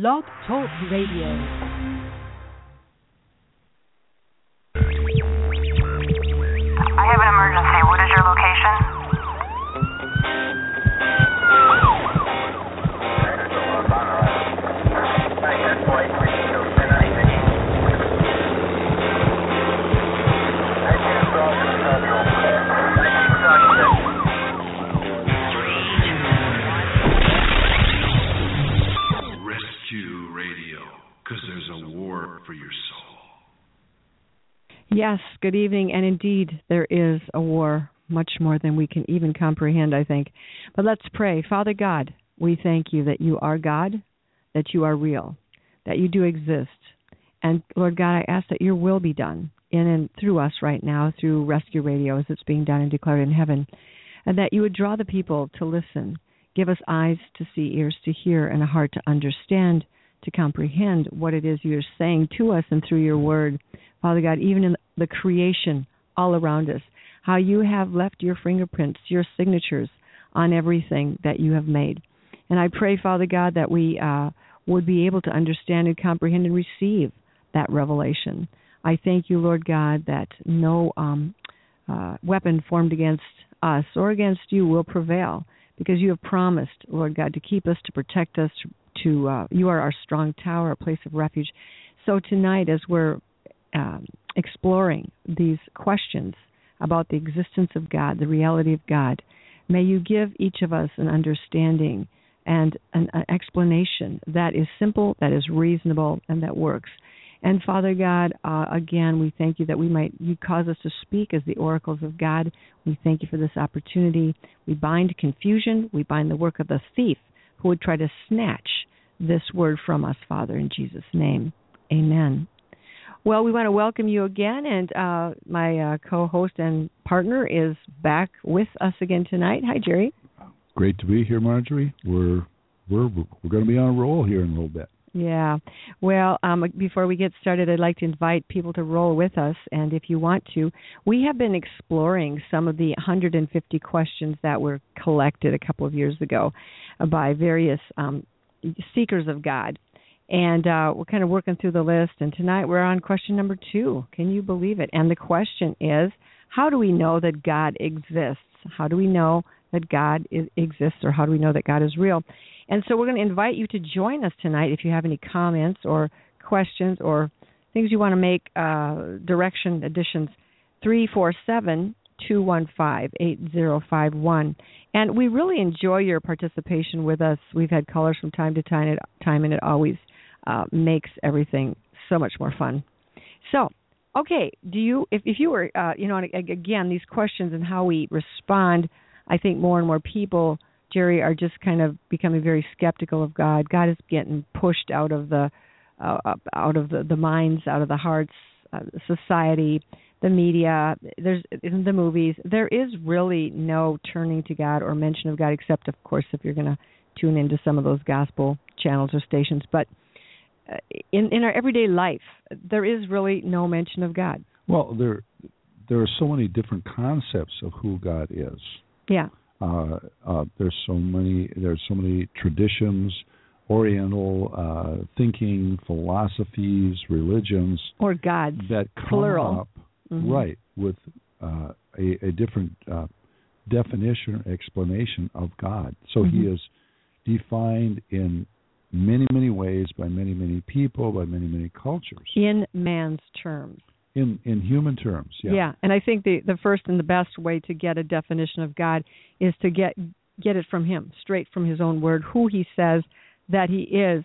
Blog Talk Radio. Good evening. And indeed, there is a war, much more than we can even comprehend, I think. But let's pray. Father God, we thank you that you are God, that you are real, that you do exist. And Lord God, I ask that your will be done in and through us right now, through Rescue Radio as it's being done and declared in heaven, and that you would draw the people to listen. Give us eyes to see, ears to hear, and a heart to understand, to comprehend what it is you're saying to us and through your word. Father God, even in the creation all around us, how you have left your fingerprints, your signatures on everything that you have made. And I pray, Father God, that we uh, would be able to understand and comprehend and receive that revelation. I thank you, Lord God, that no um, uh, weapon formed against us or against you will prevail because you have promised, Lord God, to keep us, to protect us, to, to uh, you are our strong tower, a place of refuge. So tonight, as we're um, exploring these questions about the existence of God, the reality of God, may you give each of us an understanding and an, an explanation that is simple, that is reasonable, and that works. And Father God, uh, again, we thank you that we might you cause us to speak as the oracles of God. We thank you for this opportunity. We bind confusion. We bind the work of the thief who would try to snatch this word from us, Father, in Jesus' name. Amen. Well, we want to welcome you again, and uh, my uh, co-host and partner is back with us again tonight. Hi, Jerry. Great to be here, Marjorie. We're we're we're going to be on a roll here in a little bit. Yeah. Well, um, before we get started, I'd like to invite people to roll with us. And if you want to, we have been exploring some of the 150 questions that were collected a couple of years ago by various um, seekers of God. And uh, we're kind of working through the list. And tonight we're on question number two. Can you believe it? And the question is how do we know that God exists? How do we know that God is, exists, or how do we know that God is real? And so we're going to invite you to join us tonight if you have any comments or questions or things you want to make uh, direction additions. Three four seven two one five eight zero five one. And we really enjoy your participation with us. We've had callers from time to time, time and it always uh, makes everything so much more fun. So, okay, do you if if you were uh, you know again these questions and how we respond, I think more and more people Jerry are just kind of becoming very skeptical of God. God is getting pushed out of the uh, out of the, the minds, out of the hearts, uh, society, the media. There's in the movies. There is really no turning to God or mention of God, except of course if you're going to tune into some of those gospel channels or stations. But uh, in in our everyday life, there is really no mention of God. Well, there there are so many different concepts of who God is. Yeah. Uh, uh, there's so many there's so many traditions, Oriental uh, thinking, philosophies, religions or gods that come plural. up Mhm. right with uh, a, a different uh, definition or explanation of God. So He Mhm. is defined in many many ways by many many people by many many cultures in man's terms. In in human terms. Yeah. yeah and I think the the first and the best way to get a definition of God is to get get it from Him, straight from His own Word, who He says that He is.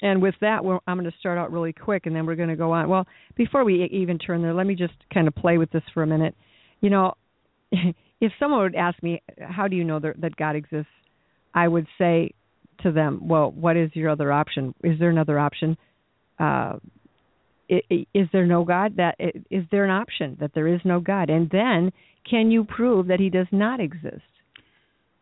And with that, I'm going to start out really quick, and then we're going to go on. Well, before we even turn there, let me just kind of play with this for a minute. You know, if someone would ask me, "How do you know that, that God exists?" I would say to them, "Well, what is your other option? Is there another option?" Uh, is there no God? That is there an option that there is no God? And then, can you prove that He does not exist?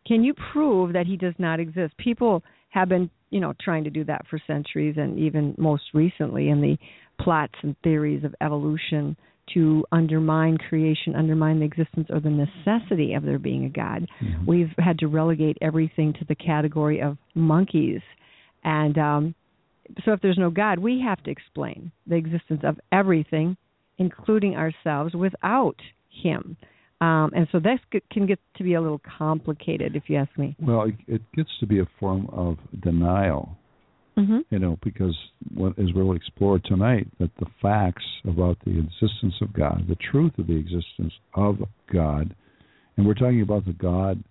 Can you prove that He does not exist? People have been, you know, trying to do that for centuries, and even most recently in the plots and theories of evolution to undermine creation, undermine the existence or the necessity of there being a God. Mhm. We've had to relegate everything to the category of monkeys, and um, so if there's no God, we have to explain the existence of everything, including ourselves, without Him. Um, and so that can get to be a little complicated, if you ask me. Well, it, it gets to be a form of denial, Mm-hmm. you know, because what, as we'll explore tonight, that the facts about the existence of God, the truth of the existence of God, and we're talking about the God,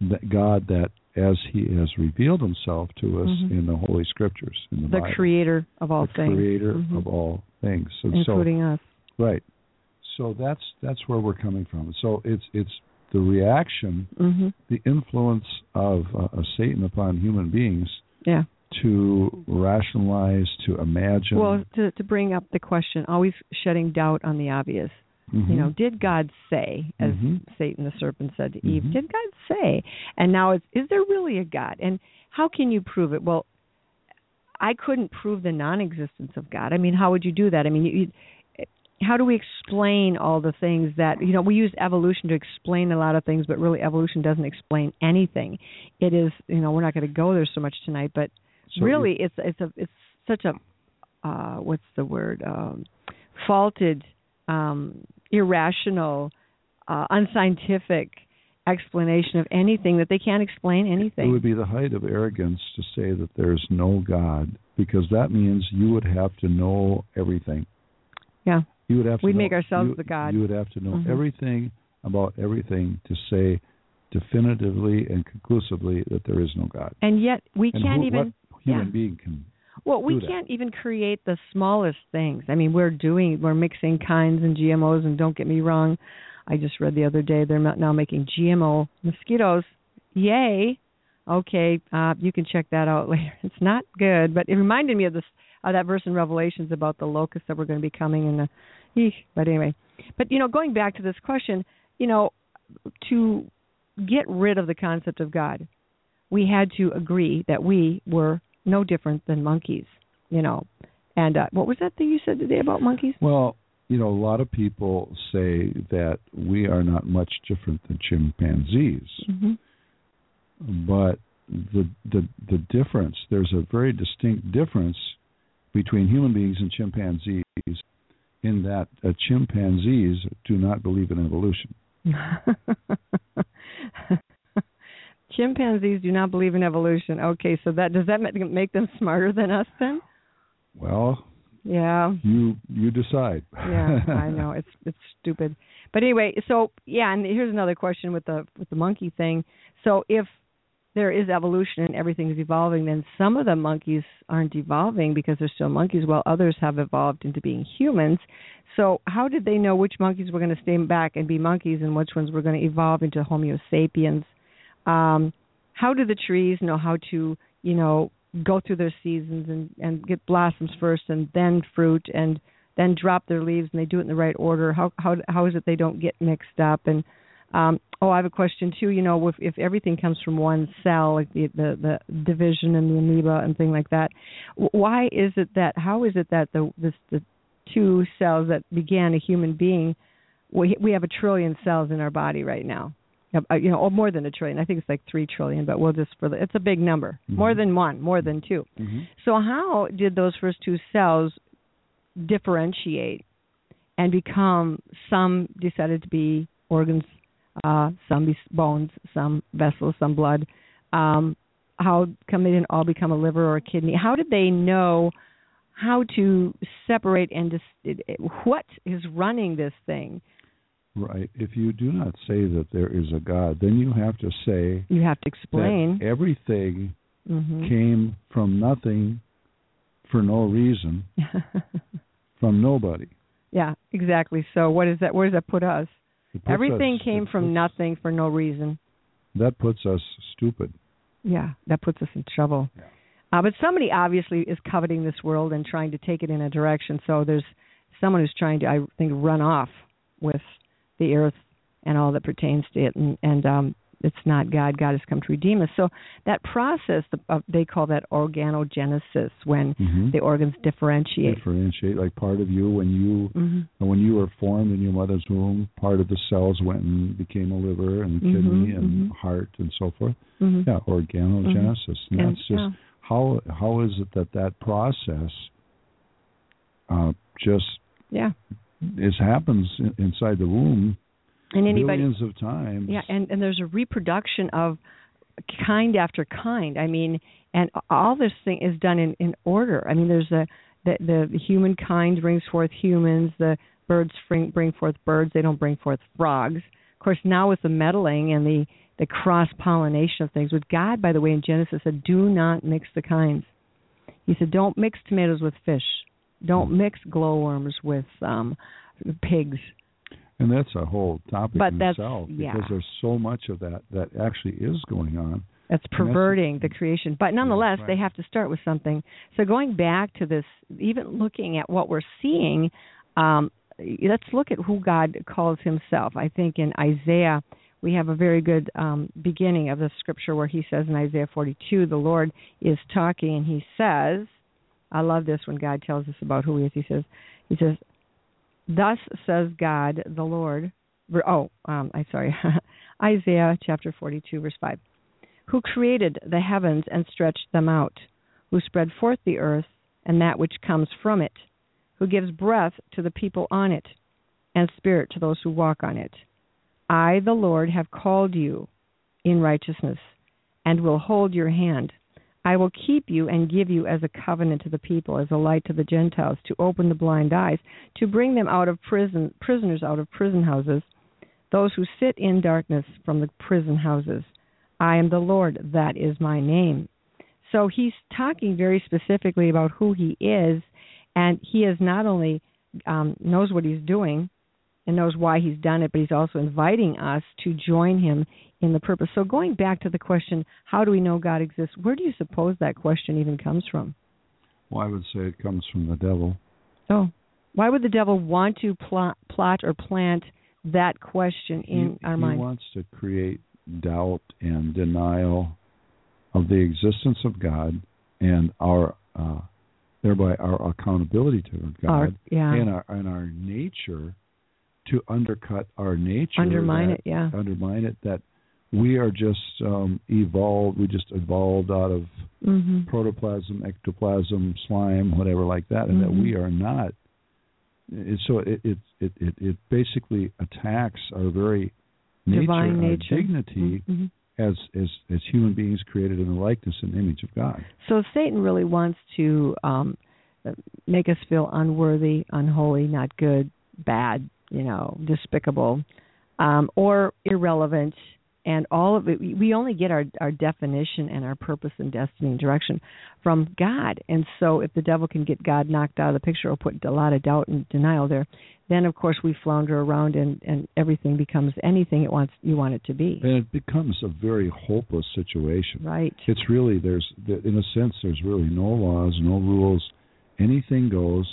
that God that as He has revealed Himself to us Mhm. in the Holy Scriptures, in the, The Bible, Creator of all the things, Creator Mhm. of all things, and including us. so right. So that's that's where we're coming from. So it's it's the reaction, hmm the influence of uh, of Satan upon human beings Yeah. to rationalize, to imagine. Well, to to bring up the question, always shedding doubt on the obvious. Mhm. You know, did God say, as Mhm. Satan the serpent said to Eve, Mhm. did God say? And now it's is there really a God? And how can you prove it? Well, I couldn't prove the non-existence of God. I mean, how would you do that? I mean, you, you, how do we explain all the things that you know? We use evolution to explain a lot of things, but really evolution doesn't explain anything. It is, you know, we're not going to go there so much tonight, but So really, it's it's a it's such a uh, what's the word um, faulted, um, irrational, uh, unscientific explanation of anything that they can't explain anything. It would be the height of arrogance to say that there's no God, because that means you would have to know everything. Yeah. You would have to. We'd know- make ourselves you- the God. You would have to know Mhm. everything about everything to say definitively and conclusively that there is no God. and yet we And can't who, even. what human yeah. being can. Well, we can't even create the smallest things. I mean, we're doing we're mixing kinds and GMOs, and don't get me wrong. I just read the other day they're now making GMO mosquitoes. Yay! Okay, uh, you can check that out later. It's not good, but it reminded me of this uh, that verse in Revelations about the locusts that were going to be coming. And the, eesh, but anyway, but you know, going back to this question, you know, to get rid of the concept of God, we had to agree that we were no different than monkeys, you know. And uh, what was that thing you said today about monkeys? Well, you know, a lot of people say that we are not much different than chimpanzees. Mm-hmm. but the the the difference there's a very distinct difference between human beings and chimpanzees in that uh, chimpanzees do not believe in evolution. Chimpanzees do not believe in evolution. Okay, so that does that make them smarter than us then? Well, Yeah. you you decide. yeah, I know it's it's stupid. But anyway, so yeah, and here's another question with the with the monkey thing. So if there is evolution and everything's evolving, then some of the monkeys aren't evolving because they're still monkeys, while others have evolved into being humans. So how did they know which monkeys were going to stay back and be monkeys, and which ones were going to evolve into Homo sapiens? Um, how do the trees know how to, you know, go through their seasons and and get blossoms first and then fruit and then drop their leaves and they do it in the right order? How how how is it they don't get mixed up? And um oh i have a question too you know if if everything comes from one cell like the the, the division and the amoeba and thing like that why is it that how is it that the this the two cells that began a human being we we have a trillion cells in our body right now you know, or more than a trillion. I think it's like three trillion, but we'll just for the, it's a big number, more Mhm. than one, more than 2 hmm so how did those first two cells differentiate and become some decided to be organs, uh, some be bones, some vessels, some blood? Um, how come they didn't all become a liver or a kidney? How did they know how to separate and dis- what is running this thing? Right. If you do not say that there is a God, then you have to say You have to explain. everything hmm came from nothing for no reason from nobody. yeah, exactly. So what is that? Where does that put us? Puts Everything us- came from puts- nothing for no reason. That puts us stupid. Yeah, that puts us in trouble. Yeah. Uh, but somebody obviously is coveting this world and trying to take it in a direction. So there's someone who's trying to, I think, run off with the earth and all that pertains to it, and, and um, it's not God. God has come to redeem us. So that process, uh, they call that organogenesis, when Mm-hmm. the organs differentiate. Differentiate like part of you when you hmm when you were formed in your mother's womb, part of the cells went and became a liver and Mhm, kidney and mhm. heart and so forth. hmm Yeah, organogenesis. And And, that's just yeah. how how is it that that process uh, just Yeah. Is happens in, inside the womb And anybody millions of times? Yeah, and and there's a reproduction of kind after kind. I mean, and all this thing is done in in order. I mean, there's a the the humankind brings forth humans. The birds bring bring forth birds. They don't bring forth frogs. Of course, now with the meddling and the the cross pollination of things, with God, by the way, in Genesis said, "Do not mix the kinds." He said, "Don't mix tomatoes with fish. Don't mix glowworms with um pigs." And that's a whole topic But in that's- itself yeah. because there's so much of that that actually is going on. That's that's- perverting the creation. But nonetheless, right. they have to start with something. So going back to this, even looking at what we're seeing, um, let's look at who God calls Himself. I think in Isaiah we have a very good um, beginning of the scripture where He says in Isaiah 42, the Lord is talking and He says, I love this when God tells us about who He is. He says, He says, Thus says God the Lord. Oh, um, I'm sorry. Isaiah chapter 42, verse 5 who created the heavens and stretched them out, who spread forth the earth and that which comes from it, who gives breath to the people on it, and spirit to those who walk on it. I, the Lord, have called you in righteousness, and will hold your hand. I will keep you and give you as a covenant to the people, as a light to the Gentiles, to open the blind eyes, to bring them out of prison, prisoners out of prison houses, those who sit in darkness from the prison houses. I am the Lord, that is my name. So he's talking very specifically about who he is, and he is not only um, knows what he's doing and knows why he's done it, but he's also inviting us to join him in the purpose. So going back to the question, how do we know God exists? Where do you suppose that question even comes from? Well, I would say it comes from the devil. Oh, why would the devil want to plot, plot or plant that question in he, our mind? he wants to create doubt and denial of the existence of God and our uh, thereby our accountability to God Our- yeah. and our and our nature to undercut our nature Undermine that- it, yeah. undermine it that we are just um, evolved we just evolved out of hmm protoplasm ectoplasm slime whatever like that and that Mhm. we are not it, so it, it it it it basically attacks our very nature, Divine our nature. dignity Mhm. as as as human beings created in the likeness and image of God. So if Satan really wants to um, make us feel unworthy, unholy, not good, bad, you know, despicable, um, or irrelevant. And all of it, we- only get our, our definition and our purpose and destiny and direction from God. And so, if the devil can get God knocked out of the picture or put a lot of doubt and denial there, then of course we flounder around and, and everything becomes anything it wants you want it to be. And it becomes a very hopeless situation. Right. It's really there's in a sense there's really no laws, no rules. Anything goes.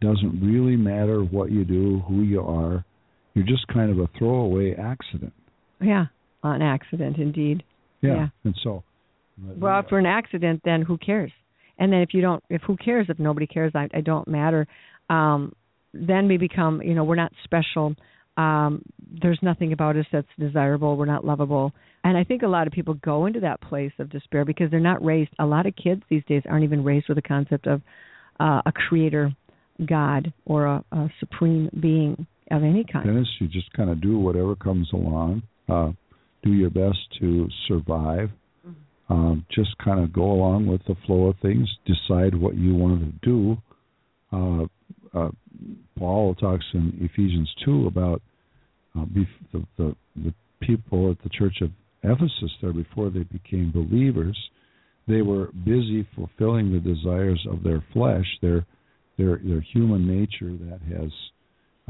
Doesn't really matter what you do, who you are. You're just kind of a throwaway accident. Yeah. An accident, indeed. Yeah. Yeah. And so Well, for an accident, then who cares? And then if you don't, if who cares if nobody cares, I, I don't matter. Um, then we become, you know, we're not special. Um, there's nothing about us that's desirable. We're not lovable. And I think a lot of people go into that place of despair because they're not raised. A lot of kids these days aren't even raised with the concept of uh, a creator, God, or a, a supreme being of any kind. Dennis, you just kind of do whatever comes along. Uh, do your best to survive. Um, just kind of go along with the flow of things. Decide what you want to do. Uh, uh, Paul talks in Ephesians two about uh, bef- the, the the people at the church of Ephesus there before they became believers. They were busy fulfilling the desires of their flesh, their their their human nature that has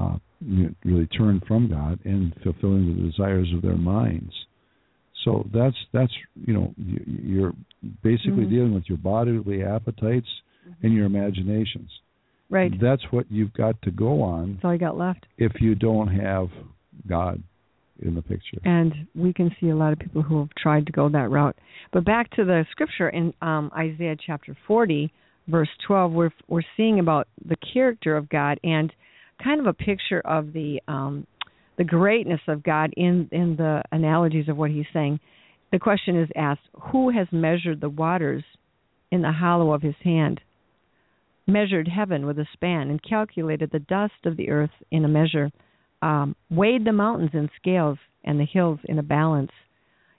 uh, you know, really turned from God and fulfilling the desires of their minds. So that's that's you know you, you're basically Mhm. dealing with your bodily appetites and your imaginations. Right. That's what you've got to go on That's all you got left. if you don't have God in the picture. and we can see a lot of people who have tried to go that route. But back to the scripture in um, Isaiah chapter 40, verse 12, we're we're seeing about the character of God and kind of a picture of the um, the greatness of God in in the analogies of what He's saying. The question is asked: Who has measured the waters in the hollow of his hand, measured heaven with a span, and calculated the dust of the earth in a measure, um, weighed the mountains in scales and the hills in a balance.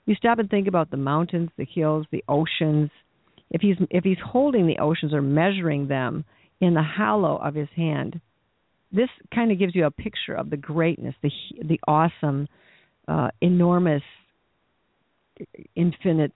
You stop and think about the mountains, the hills, the oceans. If he's if he's holding the oceans or measuring them in the hollow of his hand, this kind of gives you a picture of the greatness, the the awesome, uh, enormous, infinite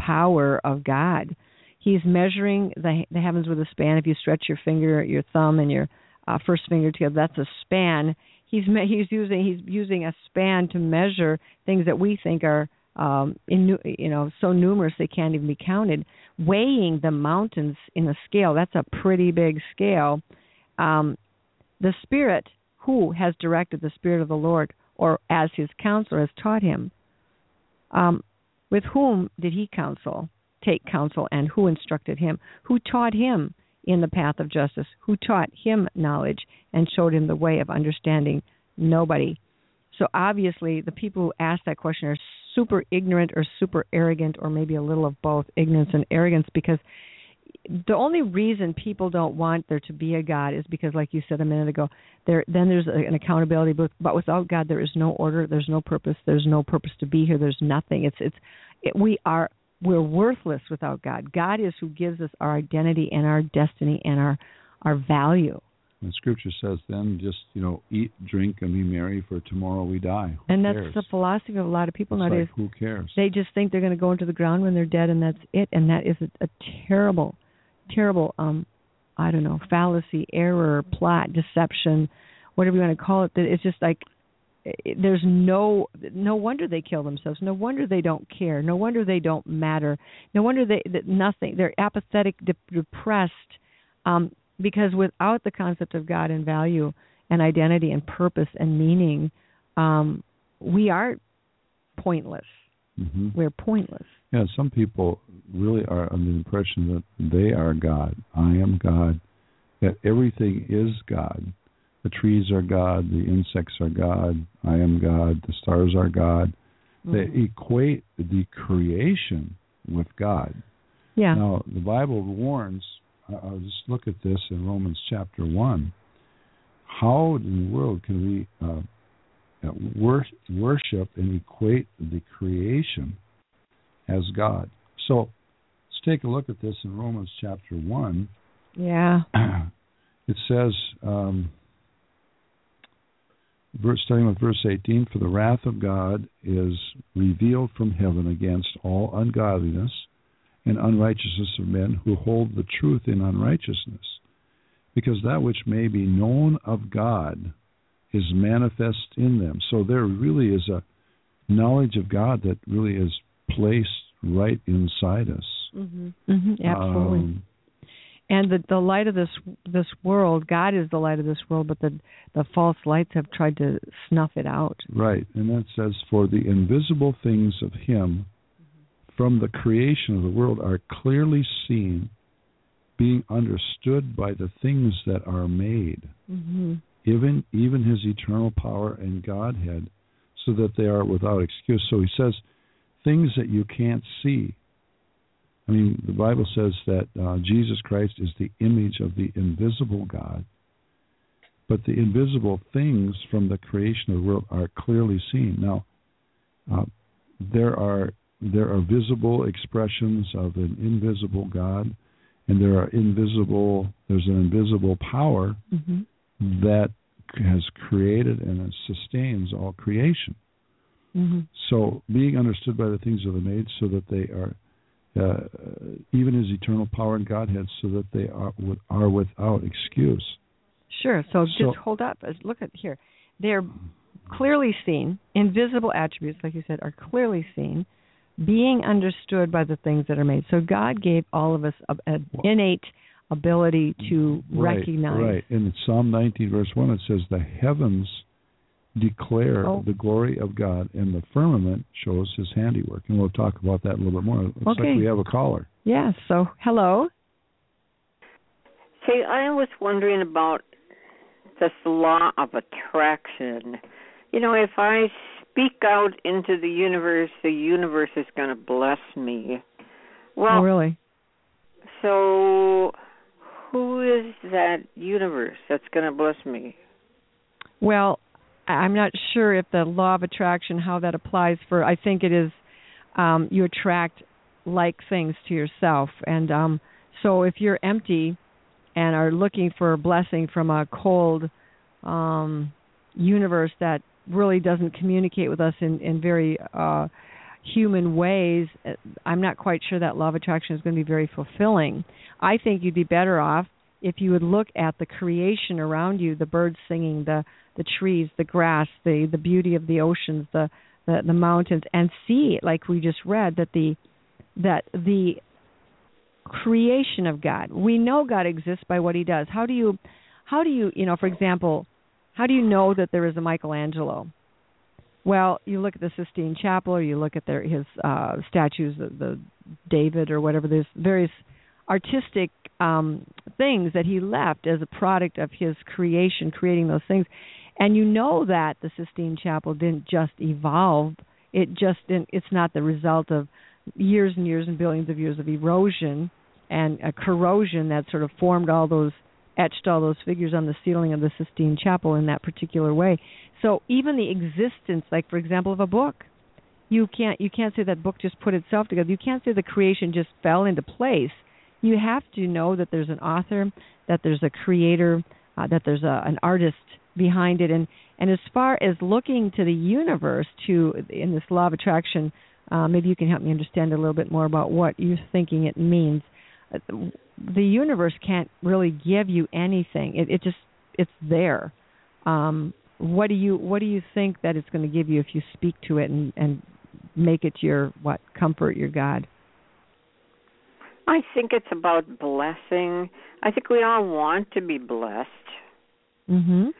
power of God. He's measuring the the heavens with a span. If you stretch your finger, your thumb, and your uh, first finger together, that's a span. He's he's using he's using a span to measure things that we think are um, in you know so numerous they can't even be counted. Weighing the mountains in a scale that's a pretty big scale. Um, the Spirit who has directed the Spirit of the Lord, or as His counselor has taught him. Um, with whom did he counsel, take counsel, and who instructed him? Who taught him in the path of justice? Who taught him knowledge and showed him the way of understanding? Nobody. So obviously, the people who ask that question are super ignorant or super arrogant, or maybe a little of both ignorance and arrogance, because the only reason people don't want there to be a God is because, like you said a minute ago, there then there's an accountability. But, but without God, there is no order. There's no purpose. There's no purpose to be here. There's nothing. It's it's it, we are we're worthless without God. God is who gives us our identity and our destiny and our our value. And Scripture says, then just you know, eat, drink, and be merry, for tomorrow we die. Who and that's cares? the philosophy of a lot of people it's nowadays. Like, who cares? They just think they're going to go into the ground when they're dead, and that's it. And that is a, a terrible terrible um I don't know, fallacy, error, plot, deception, whatever you want to call it. That it's just like there's no no wonder they kill themselves. No wonder they don't care. No wonder they don't matter. No wonder they that nothing. They're apathetic, de- depressed, um, because without the concept of God and value and identity and purpose and meaning, um, we are pointless. Mm-hmm. We're pointless. Yeah, some people really are under the impression that they are God. I am God. That everything is God. The trees are God. The insects are God. I am God. The stars are God. Mm-hmm. They equate the creation with God. Yeah. Now the Bible warns. I'll just look at this in Romans chapter one. How in the world can we uh, worship and equate the creation as God. So let's take a look at this in Romans chapter 1. Yeah. It says, um, verse, starting with verse 18 For the wrath of God is revealed from heaven against all ungodliness and unrighteousness of men who hold the truth in unrighteousness, because that which may be known of God is manifest in them. So there really is a knowledge of God that really is placed right inside us. Mm-hmm. Mm-hmm. Absolutely. Um, and the the light of this this world, God is the light of this world, but the the false lights have tried to snuff it out. Right, and that says, "For the invisible things of Him, from the creation of the world, are clearly seen, being understood by the things that are made." Mm-hmm even even his eternal power and Godhead, so that they are without excuse. So he says things that you can't see. I mean, the Bible says that uh, Jesus Christ is the image of the invisible God, but the invisible things from the creation of the world are clearly seen. Now, uh, there are there are visible expressions of an invisible God, and there are invisible. There's an invisible power mm-hmm. that has created and sustains all creation. Mm-hmm. So, being understood by the things of the made, so that they are, uh, even His eternal power and Godhead, so that they are are without excuse. Sure. So, so just hold up. Look at here. They're clearly seen. Invisible attributes, like you said, are clearly seen, being understood by the things that are made. So, God gave all of us an innate ability to right, recognize. Right. In Psalm 19, verse 1, it says, The heavens declare oh. the glory of God, and the firmament shows his handiwork. And we'll talk about that a little bit more. It looks okay. like we have a caller. Yes. Yeah, so, hello. Say, I was wondering about this law of attraction. You know, if I speak out into the universe, the universe is going to bless me. Well, oh, really? So, who is that universe that's going to bless me? Well, I'm not sure if the law of attraction how that applies for. I think it is um, you attract like things to yourself, and um, so if you're empty and are looking for a blessing from a cold um, universe that really doesn't communicate with us in in very uh, human ways, uh, I'm not quite sure that law of attraction is going to be very fulfilling. I think you'd be better off if you would look at the creation around you, the birds singing, the the trees, the grass, the the beauty of the oceans, the the, the mountains, and see, like we just read, that the that the creation of God. We know God exists by what He does. How do you, how do you, you know, for example, how do you know that there is a Michelangelo? Well, you look at the Sistine Chapel, or you look at their his uh, statues, the, the David or whatever. There's various artistic um, things that he left as a product of his creation, creating those things. And you know that the Sistine Chapel didn't just evolve. It just didn't, it's not the result of years and years and billions of years of erosion and corrosion that sort of formed all those etched all those figures on the ceiling of the Sistine Chapel in that particular way. So even the existence, like for example, of a book, you can't you can't say that book just put itself together. You can't say the creation just fell into place. You have to know that there's an author, that there's a creator, uh, that there's a, an artist behind it, and and as far as looking to the universe to in this law of attraction, uh, maybe you can help me understand a little bit more about what you're thinking it means. The universe can't really give you anything. It, it just it's there. Um, what do you what do you think that it's going to give you if you speak to it and and make it your what comfort your God? I think it's about blessing. I think we all want to be blessed. Mhm.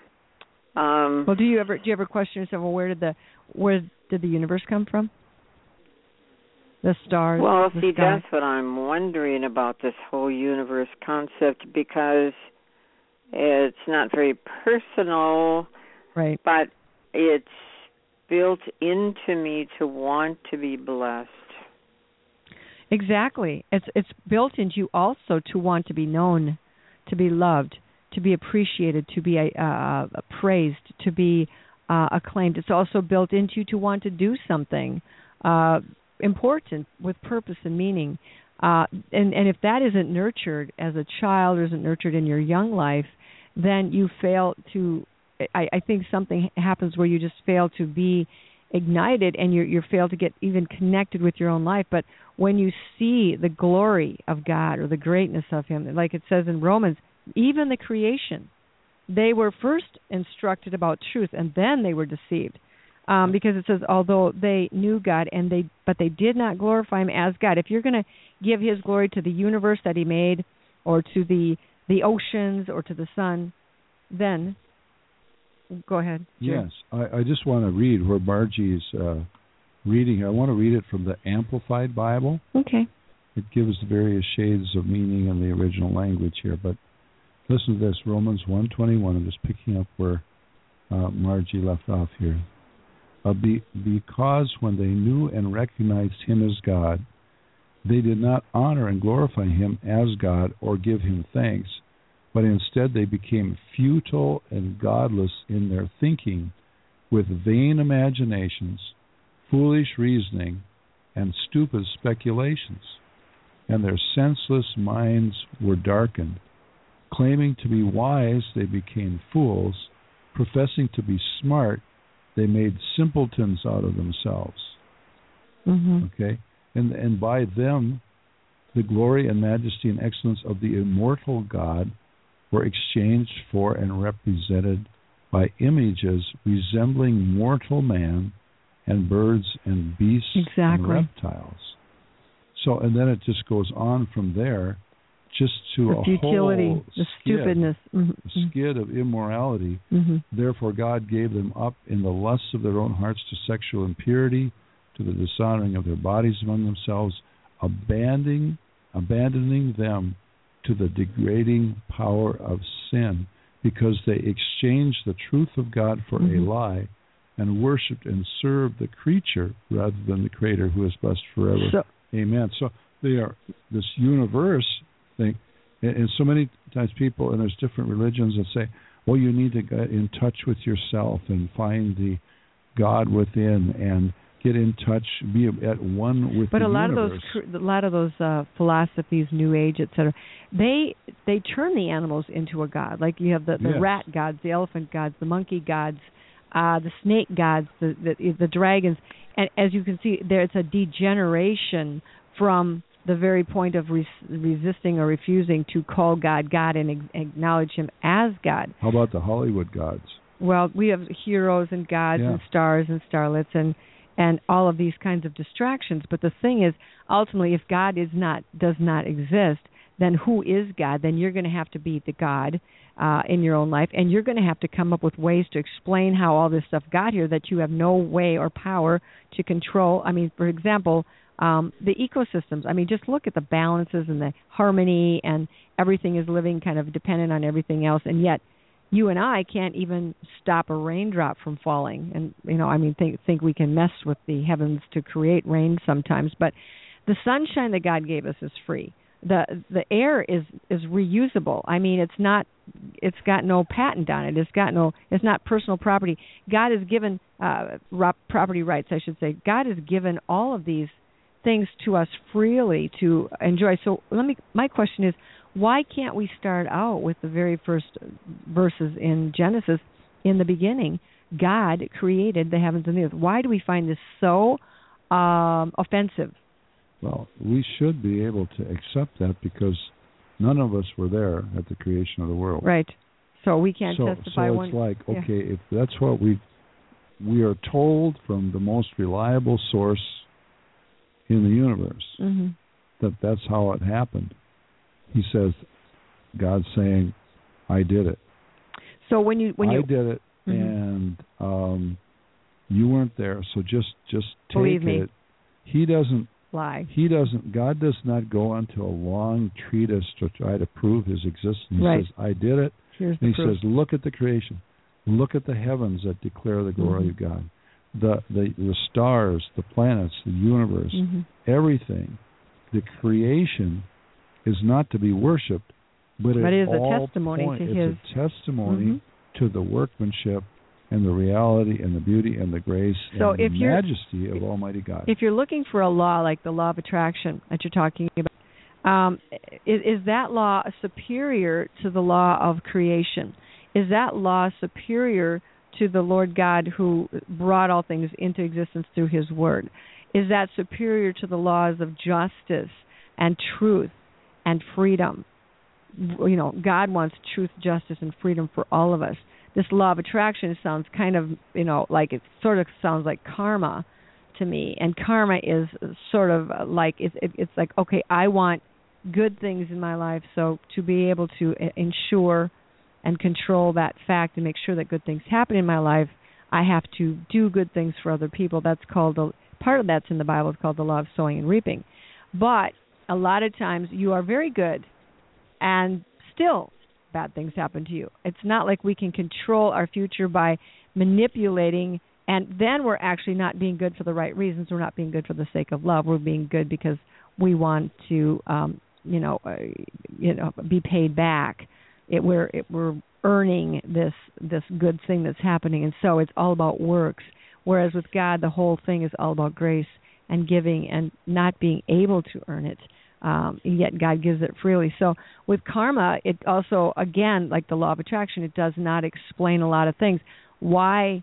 Um, Well, do you ever do you ever question yourself? Well, where did the where did the universe come from? The stars. well, the see, that's what I'm wondering about this whole universe concept because it's not very personal, right. but it's built into me to want to be blessed. Exactly. It's it's built into you also to want to be known, to be loved, to be appreciated, to be uh, praised, to be uh, acclaimed. It's also built into you to want to do something uh, important with purpose and meaning. Uh, and and if that isn't nurtured as a child or isn't nurtured in your young life, then you fail to. I, I think something happens where you just fail to be ignited and you you fail to get even connected with your own life but when you see the glory of God or the greatness of him like it says in Romans even the creation they were first instructed about truth and then they were deceived um, because it says although they knew God and they but they did not glorify him as God if you're going to give his glory to the universe that he made or to the the oceans or to the sun then go ahead Jim. Yes, I, I just want to read where Margie's uh, reading. I want to read it from the Amplified Bible. okay It gives the various shades of meaning in the original language here. But listen to this: Romans one twenty one. I'm just picking up where uh, Margie left off here. Uh, be, because when they knew and recognized Him as God, they did not honor and glorify Him as God or give Him thanks, but instead they became futile and godless in their thinking, with vain imaginations, foolish reasoning, and stupid speculations. And their senseless minds were darkened. Claiming to be wise, they became fools. Professing to be smart, they made simpletons out of themselves. hmm Okay? And and by them the glory and majesty and excellence of the immortal God were exchanged for and represented by images resembling mortal man and birds and beasts Exactly. and reptiles. So and then it just goes on from there just to the a futility, whole the skid, stupidness. hmm skid of immorality hmm Therefore, God gave them up in the lusts of their own hearts to sexual impurity, to the dishonoring of their bodies among themselves, abandoning, abandoning them to the degrading power of sin, because they exchanged the truth of God for Mhm. a lie, and worshipped and served the creature rather than the Creator, who is blessed forever. So Amen. So they are this universe thing. And, and so many times people, and there's different religions that say, well, you need to get in touch with yourself and find the God within and get in touch, be at one with but the a lot universe. of those a lot of those uh philosophies new age etc they they turn the animals into a god like you have the the Yes. rat gods the elephant gods the monkey gods uh the snake gods the the, the dragons and as you can see there's a degeneration from the very point of res- resisting or refusing to call God God and acknowledge Him as God. How about the Hollywood gods? Well, we have heroes and gods Yeah. and stars and starlets and and all of these kinds of distractions. But the thing is, ultimately, if God is not does not exist, then who is God? Then you're going to have to be the God uh, in your own life, and you're going to have to come up with ways to explain how all this stuff got here that you have no way or power to control. I mean, for example, um, the ecosystems. I mean, just look at the balances and the harmony, and everything is living kind of dependent on everything else, and yet you and I can't even stop a raindrop from falling. And you know, I mean, think think we can mess with the heavens to create rain sometimes, but the sunshine that God gave us is free. The the air is is reusable. I mean, it's not it's got no patent on it. It's got no it's not personal property. God has given uh ro- property rights, I should say. God has given all of these things to us freely to enjoy. So let me my question is why can't we start out with the very first verses in Genesis in the beginning God created the heavens and the earth. Why do we find this so um offensive? Well, we should be able to accept that because none of us were there at the creation of the world. Right. So we can't so, testify so one it's like, yeah. okay, if that's what we we are told from the most reliable source in the universe Mhm. that that's how it happened. He says, God's saying, "I did it. So when you when I you did it, Mhm. and um, you weren't there. So just just take Believe me. it." He doesn't lie. he doesn't god does not go onto a long treatise to try to prove his existence he Right. says i did it Here's the and he proof. says look at the creation look at the heavens that declare the glory Mhm. of god the, the the stars the planets the universe Mhm. everything the creation is not to be worshipped but, But it is a testimony point- to it's his- a testimony Mhm. to the workmanship and the reality and the beauty and the grace So and if the majesty of almighty god If you're looking for a law like the law of attraction that you're talking about, um, is, is that law superior to the law of creation? Is that law superior to the Lord God who brought all things into existence through His Word? Is that superior to the laws of justice and truth and freedom? You know, God wants truth, justice, and freedom for all of us. This law of attraction sounds kind of, you know, like it sort of sounds like karma to me and karma is sort of like it's it, it's like okay i want good things in my life so to be able to e- ensure and control that fact and make sure that good things happen in my life i have to do good things for other people. That's called the part of that's in the bible is called the law of sowing and reaping. But a lot of times you are very good and still bad things happen to you. It's not like we can control our future by manipulating and then we're actually not being good for the right reasons. We're not being good for the sake of love. We're being good because we want to um you know uh, you know be paid back it we're it, we're earning this this good thing that's happening. And so it's all about works. Whereas with God the whole thing is all about grace and giving and not being able to earn it um yet God gives it freely. So with karma it also again like the law of attraction it does not explain a lot of things. Why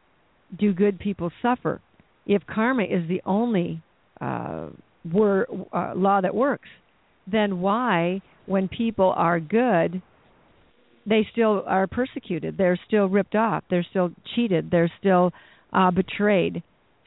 do good people suffer? If karma is the only uh, wor- uh, law that works then why when people are good they still are persecuted. They're still ripped off. They're still cheated. They're still uh, betrayed.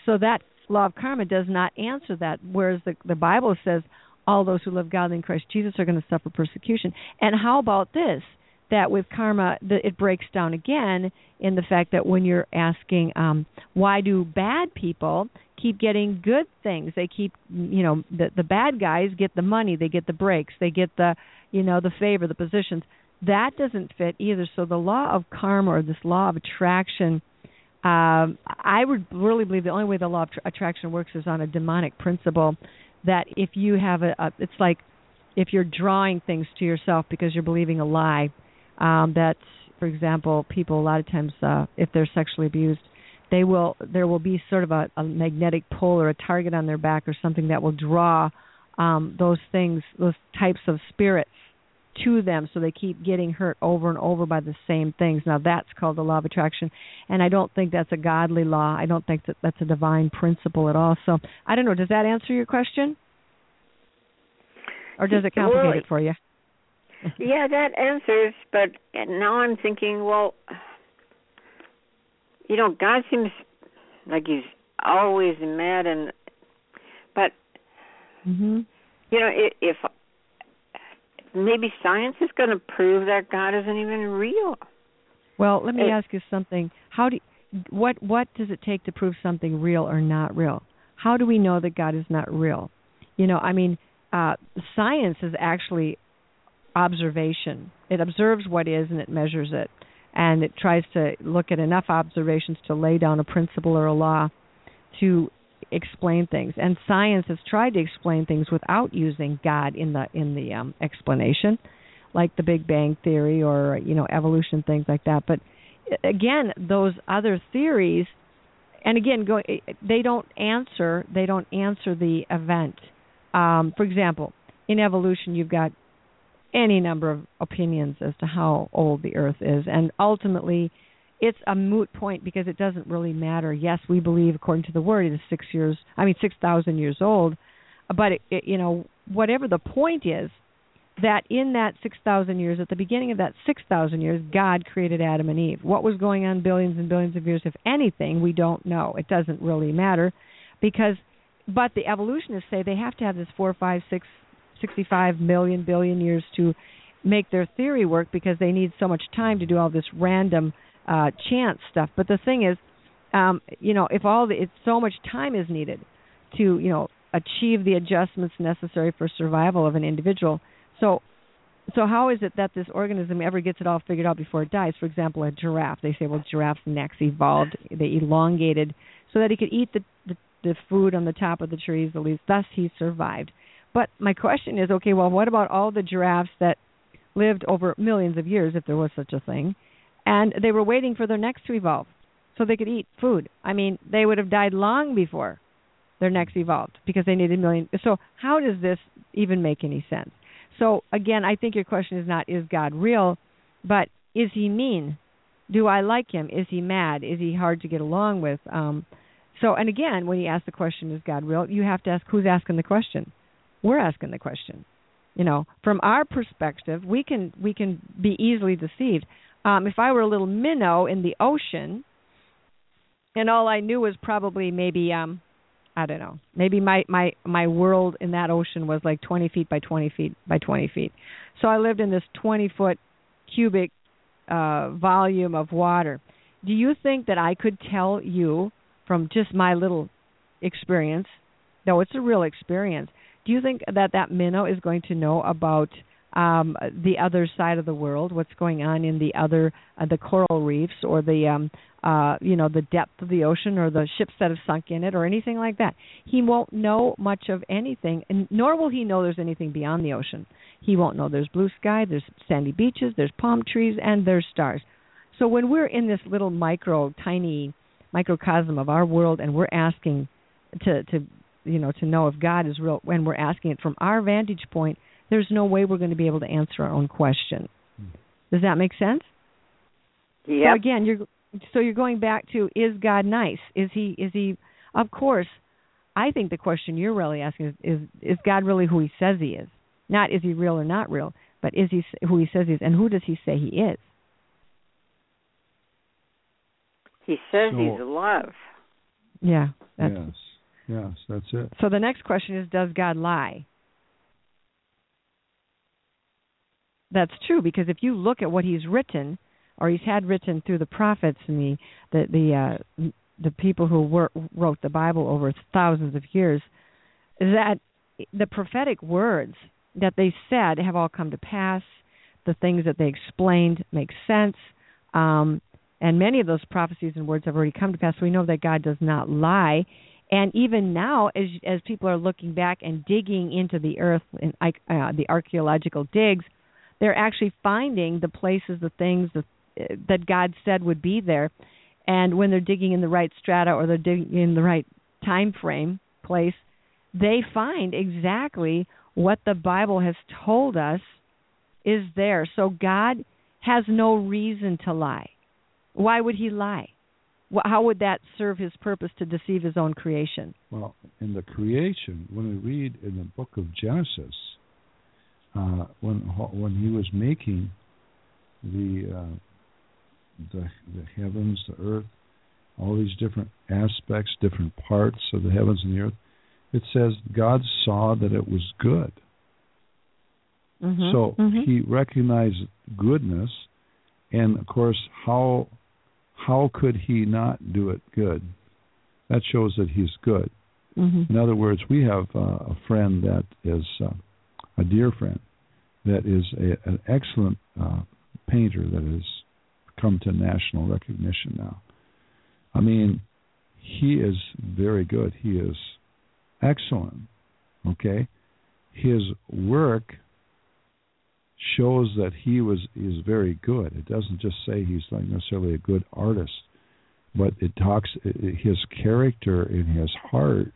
So that law of karma does not answer that. Whereas the the bible says all those who live godly in christ jesus are going to suffer persecution. And how about this? That with karma that it breaks down again in the fact that when you're asking um why do bad people keep getting good things? They keep you know the the bad guys get the money they get the breaks they get the you know the favor the positions that doesn't fit either. So the law of karma or this law of attraction um i would really believe the only way the law of tr- attraction works is on a demonic principle that if you have a, a it's like if you're drawing things to yourself because you're believing a lie, um, that's, for example, people a lot of times, uh, if they're sexually abused, they will there will be sort of a, a magnetic pull or a target on their back or something that will draw um, those things, those types of spirits to them so they keep getting hurt over and over by the same things. Now that's called the law of attraction and I don't think that's a godly law. I don't think that that's a divine principle at all. So I don't know, does that answer your question? Or does it complicate well, it for you? yeah, that answers, but now I'm thinking, well, you know, God seems like he's always mad and but hmm you know, if, if maybe science is going to prove that God isn't even real. Well, let me It- ask you something. How do you, what what does it take to prove something real or not real? How do we know that God is not real? You know, I mean, uh science is actually observation. It observes what is and it measures it and it tries to look at enough observations to lay down a principle or a law to explain things. And science has tried to explain things without using God in the in the um, explanation, like the Big Bang theory or you know evolution things like that. But again, those other theories, and again, go, they don't answer they don't answer the event. Um, for example, in evolution, you've got any number of opinions as to how old the Earth is, and ultimately, it's a moot point because it doesn't really matter. Yes, we believe, according to the Word, it is six years. I mean, six thousand years old. But it, it, you know, whatever the point is, that in that six thousand years, at the beginning of that six thousand years, God created Adam and Eve. What was going on billions and billions of years, if anything, we don't know. It doesn't really matter, because, but the evolutionists say they have to have this four, five, six 65 million billion years to make their theory work because they need so much time to do all this random uh chance stuff. But the thing is um you know if all the it's so much time is needed to you know achieve the adjustments necessary for survival of an individual. So so how is it that this organism ever gets it all figured out before it dies? For example a giraffe. They say well giraffes necks evolved they elongated so that he could eat the the, the food on the top of the trees the leaves. Thus he survived. But my question is, okay, well, what about all the giraffes that lived over millions of years, if there was such a thing, and they were waiting for their necks to evolve so they could eat food? I mean, they would have died long before their necks evolved because they needed a million. So how does this even make any sense? So again, I think your question is not is God real, but is he mean? Do I like him? Is he mad? Is he hard to get along with? Um, so, and again, when you ask the question, is God real? You have to ask who's asking the question we're asking the question you know from our perspective we can we can be easily deceived um if i were a little minnow in the ocean and all i knew was probably maybe um i don't know maybe my my my world in that ocean was like 20 feet by 20 feet by 20 feet. So i lived in this 20 foot cubic uh volume of water. Do you think that i could tell you from just my little experience? No it's a real experience. Do you think that that minnow is going to know about um, the other side of the world, what's going on in the other uh, the coral reefs or the um, uh, you know the depth of the ocean or the ships that have sunk in it or anything like that? He won't know much of anything, and nor will he know there's anything beyond the ocean. He won't know there's blue sky, there's sandy beaches, there's palm trees, and there's stars. So when we're in this little micro, tiny microcosm of our world, and we're asking to to you know to know if God is real when we're asking it from our vantage point, there's no way we're going to be able to answer our own question. Does that make sense? Yeah. So again, you're so you're going back to is God nice? Is he is he of course I think the question you're really asking is is, is God really who he says he is? Not is he real or not real, but is he who he says he is and who does he say he is? He says So- he's love. Yeah. That's, yes, yes, that's it. So the next question is does God lie? That's true because if you look at what he's written or he's had written through the prophets and the the the uh the people who were, wrote the Bible over thousands of years that the prophetic words that they said have all come to pass. The things that they explained make sense. Um and many of those prophecies and words have already come to pass. So we know that God does not lie. And even now, as as people are looking back and digging into the earth and uh, the archaeological digs, they're actually finding the places, the things that, God said would be there. And when they're digging in the right strata or they're digging in the right time frame place, they find exactly what the Bible has told us is there. So God has no reason to lie. Why would he lie? How would that serve his purpose to deceive his own creation? Well, in the creation, when we read in the book of Genesis, uh, when when he was making the uh, the the heavens, the earth, all these different aspects, different parts of the heavens and the earth, it says God saw that it was good. Mm-hmm. So mm-hmm. he recognized goodness, and of course, how how could he not do it good? That shows that he's good. Mm-hmm. In other words, we have uh, a friend that is uh, a dear friend that is a, an excellent uh, painter that has come to national recognition now. I mean, he is very good. He is excellent. Okay, his work shows that he was is very good. It doesn't just say he's not necessarily a good artist, but it talks his character in his heart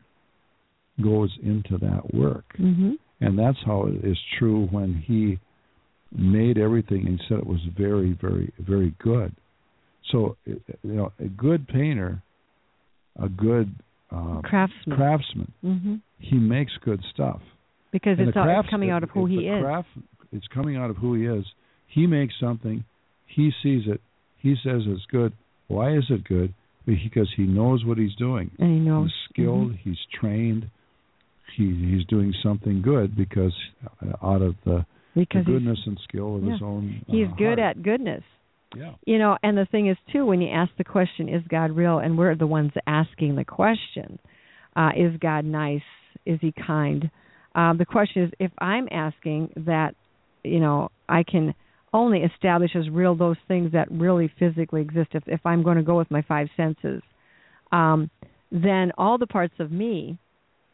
goes into that work, mm-hmm. And that's how it is true when he made everything and said it was very, very, very good. So you know, a good painter, a good uh, craftsman, craftsman, mm-hmm. he makes good stuff because and it's, all, coming out of who he is. Craft, it's coming out of who he is. He makes something, he sees it, he says it's good. Why is it good? Because he knows what he's doing. And he knows. He's skilled. Mm-hmm. He's trained. He he's doing something good because uh, out of the, because the goodness and skill of yeah. his own. He's uh, good heart. at goodness. Yeah. You know, and the thing is too, when you ask the question, "Is God real?" and we're the ones asking the question, uh, "Is God nice? Is He kind?" Um, the question is, if I'm asking that, you know, I can only establish as real those things that really physically exist. If if I'm going to go with my five senses, um, then all the parts of me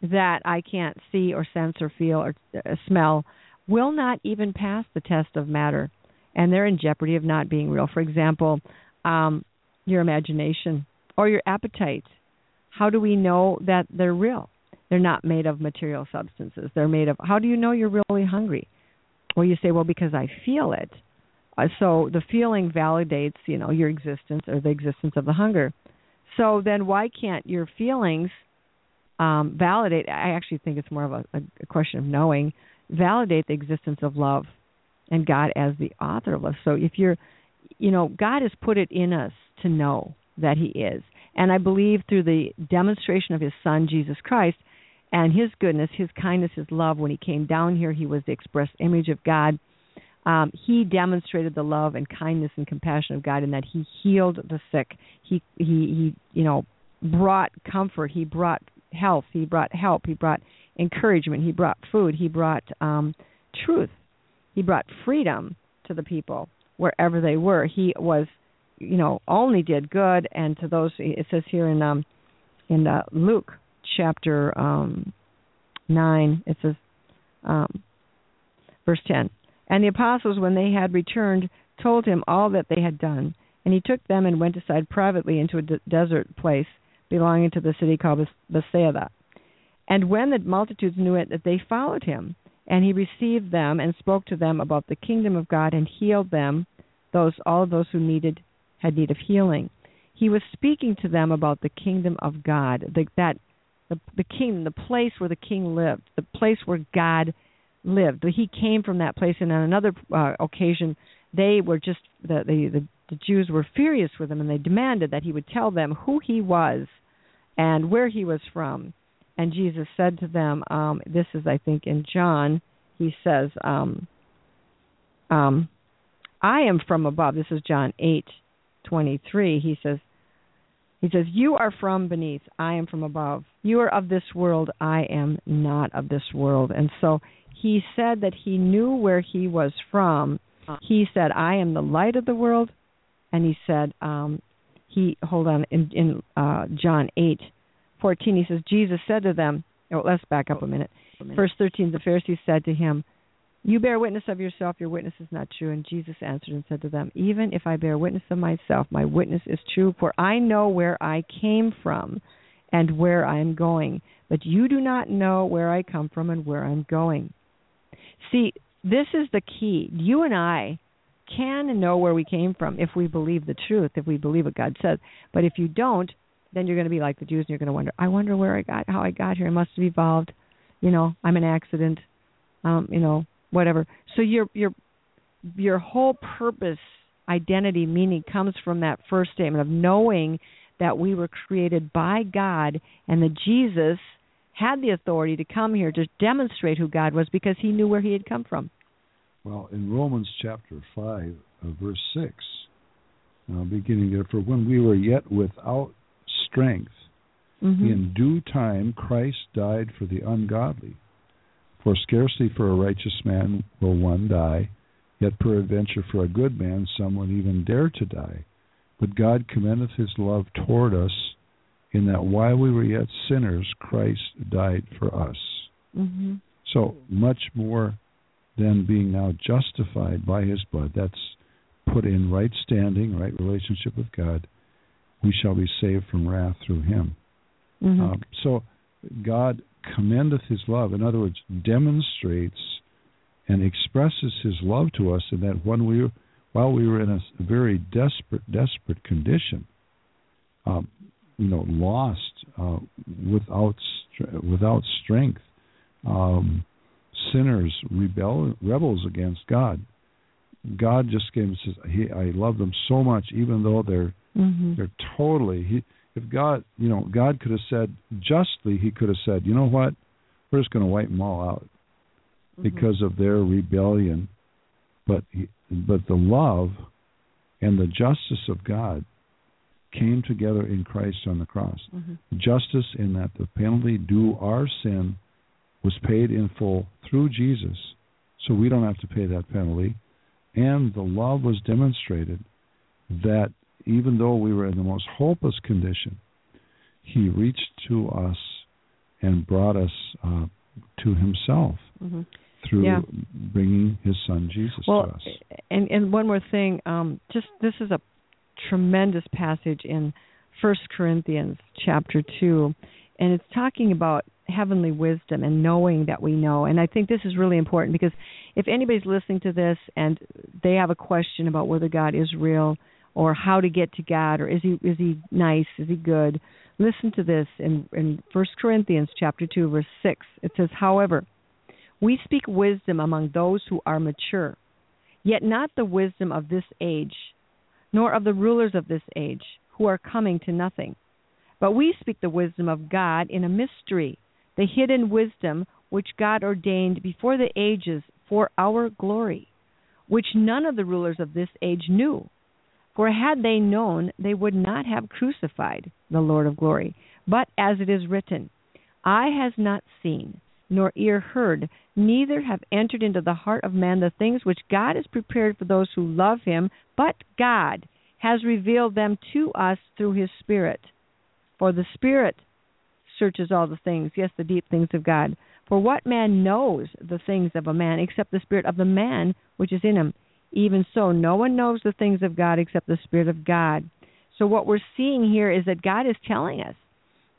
that I can't see or sense or feel or uh, smell will not even pass the test of matter, and they're in jeopardy of not being real. For example, um, your imagination or your appetite. How do we know that they're real? They're not made of material substances. They're made of. How do you know you're really hungry? Well, you say, well, because I feel it. Uh, so the feeling validates, you know, your existence or the existence of the hunger. So then, why can't your feelings um, validate? I actually think it's more of a, a question of knowing. Validate the existence of love and God as the author of love. So if you're, you know, God has put it in us to know that He is, and I believe through the demonstration of His Son Jesus Christ and His goodness, His kindness, His love. When He came down here, He was the express image of God. Um, he demonstrated the love and kindness and compassion of God in that He healed the sick. He He He you know brought comfort. He brought health. He brought help. He brought encouragement. He brought food. He brought um, truth. He brought freedom to the people wherever they were. He was, you know, only did good, and to those it says here in um, in uh, Luke chapter um, nine, it says, um, verse ten, and the apostles, when they had returned, told him all that they had done, and he took them and went aside privately into a de- desert place belonging to the city called Bethsaida. And when the multitudes knew it, that they followed him, and he received them and spoke to them about the kingdom of God and healed them, those all those who needed had need of healing. He was speaking to them about the kingdom of God, the, that the the king, the place where the king lived, the place where God lived. He came from that place, and on another uh, occasion, they were just the, the the the Jews were furious with him, and they demanded that he would tell them who he was and where he was from. And Jesus said to them, um, "This is, I think, in John. He says, um, um, I am from above." This is John eight twenty three. He says, he says, You are from beneath, I am from above. You are of this world, I am not of this world. And so he said that he knew where he was from. He said, I am the light of the world. And he said, um, he hold on in, in uh, John eight 14, he says, Jesus said to them, oh, let's back up a minute. Verse 13, the Pharisees said to him, You bear witness of yourself, your witness is not true. And Jesus answered and said to them, Even if I bear witness of myself, my witness is true, for I know where I came from and where I am going. But you do not know where I come from and where I'm going. See, this is the key. You and I can know where we came from if we believe the truth, if we believe what God says. But if you don't, then you're going to be like the Jews and you're going to wonder, I wonder where I got, how I got here. I must have evolved. You know, I'm an accident. Um, you know, whatever. So your your your whole purpose, identity, meaning comes from that first statement of knowing that we were created by God and that Jesus had the authority to come here to demonstrate who God was because he knew where he had come from. Well, in Romans chapter 5, uh, verse 6, uh, beginning there, for when we were yet without strength, mm-hmm. in due time Christ died for the ungodly. For scarcely for a righteous man will one die, yet peradventure for a good man some would even dare to die. But God commendeth his love toward us, in that while we were yet sinners, Christ died for us. Mm-hmm. So much more than being now justified by his blood, that's put in right standing, right relationship with God, we shall be saved from wrath through him. Mm-hmm. Um, so God commendeth his love, in other words, demonstrates and expresses his love to us in that when we while we were in a very desperate, desperate condition, um, you know, lost, uh, without without strength, um, sinners, rebel rebels against God. God just came and says, he, "I love them so much, even though they're mm-hmm. they're totally." He, if God, you know, God could have said justly, He could have said, "You know what? We're just going to wipe them all out mm-hmm. because of their rebellion." But he, but the love and the justice of God came together in Christ on the cross. Mm-hmm. Justice in that the penalty due our sin was paid in full through Jesus, so we don't have to pay that penalty. And the love was demonstrated that even though we were in the most hopeless condition, He reached to us and brought us uh, to Himself mm-hmm. through yeah. bringing His Son Jesus well, to us. And and one more thing, um, just this is a tremendous passage in First Corinthians chapter two, and it's talking about heavenly wisdom and knowing that we know. And I think this is really important because if anybody's listening to this and they have a question about whether God is real or how to get to God or is he is he nice, is he good? Listen to this in in First Corinthians chapter 2 verse 6. It says, "However, we speak wisdom among those who are mature, yet not the wisdom of this age, nor of the rulers of this age, who are coming to nothing. But we speak the wisdom of God in a mystery, the hidden wisdom which God ordained before the ages for our glory, which none of the rulers of this age knew. For had they known, they would not have crucified the Lord of glory. But as it is written, Eye has not seen, nor ear heard, neither have entered into the heart of man the things which God has prepared for those who love him, but God has revealed them to us through his Spirit. For the Spirit searches all the things, yes, the deep things of God. For what man knows the things of a man except the Spirit of the man which is in him? Even so, no one knows the things of God except the Spirit of God. So, what we're seeing here is that God is telling us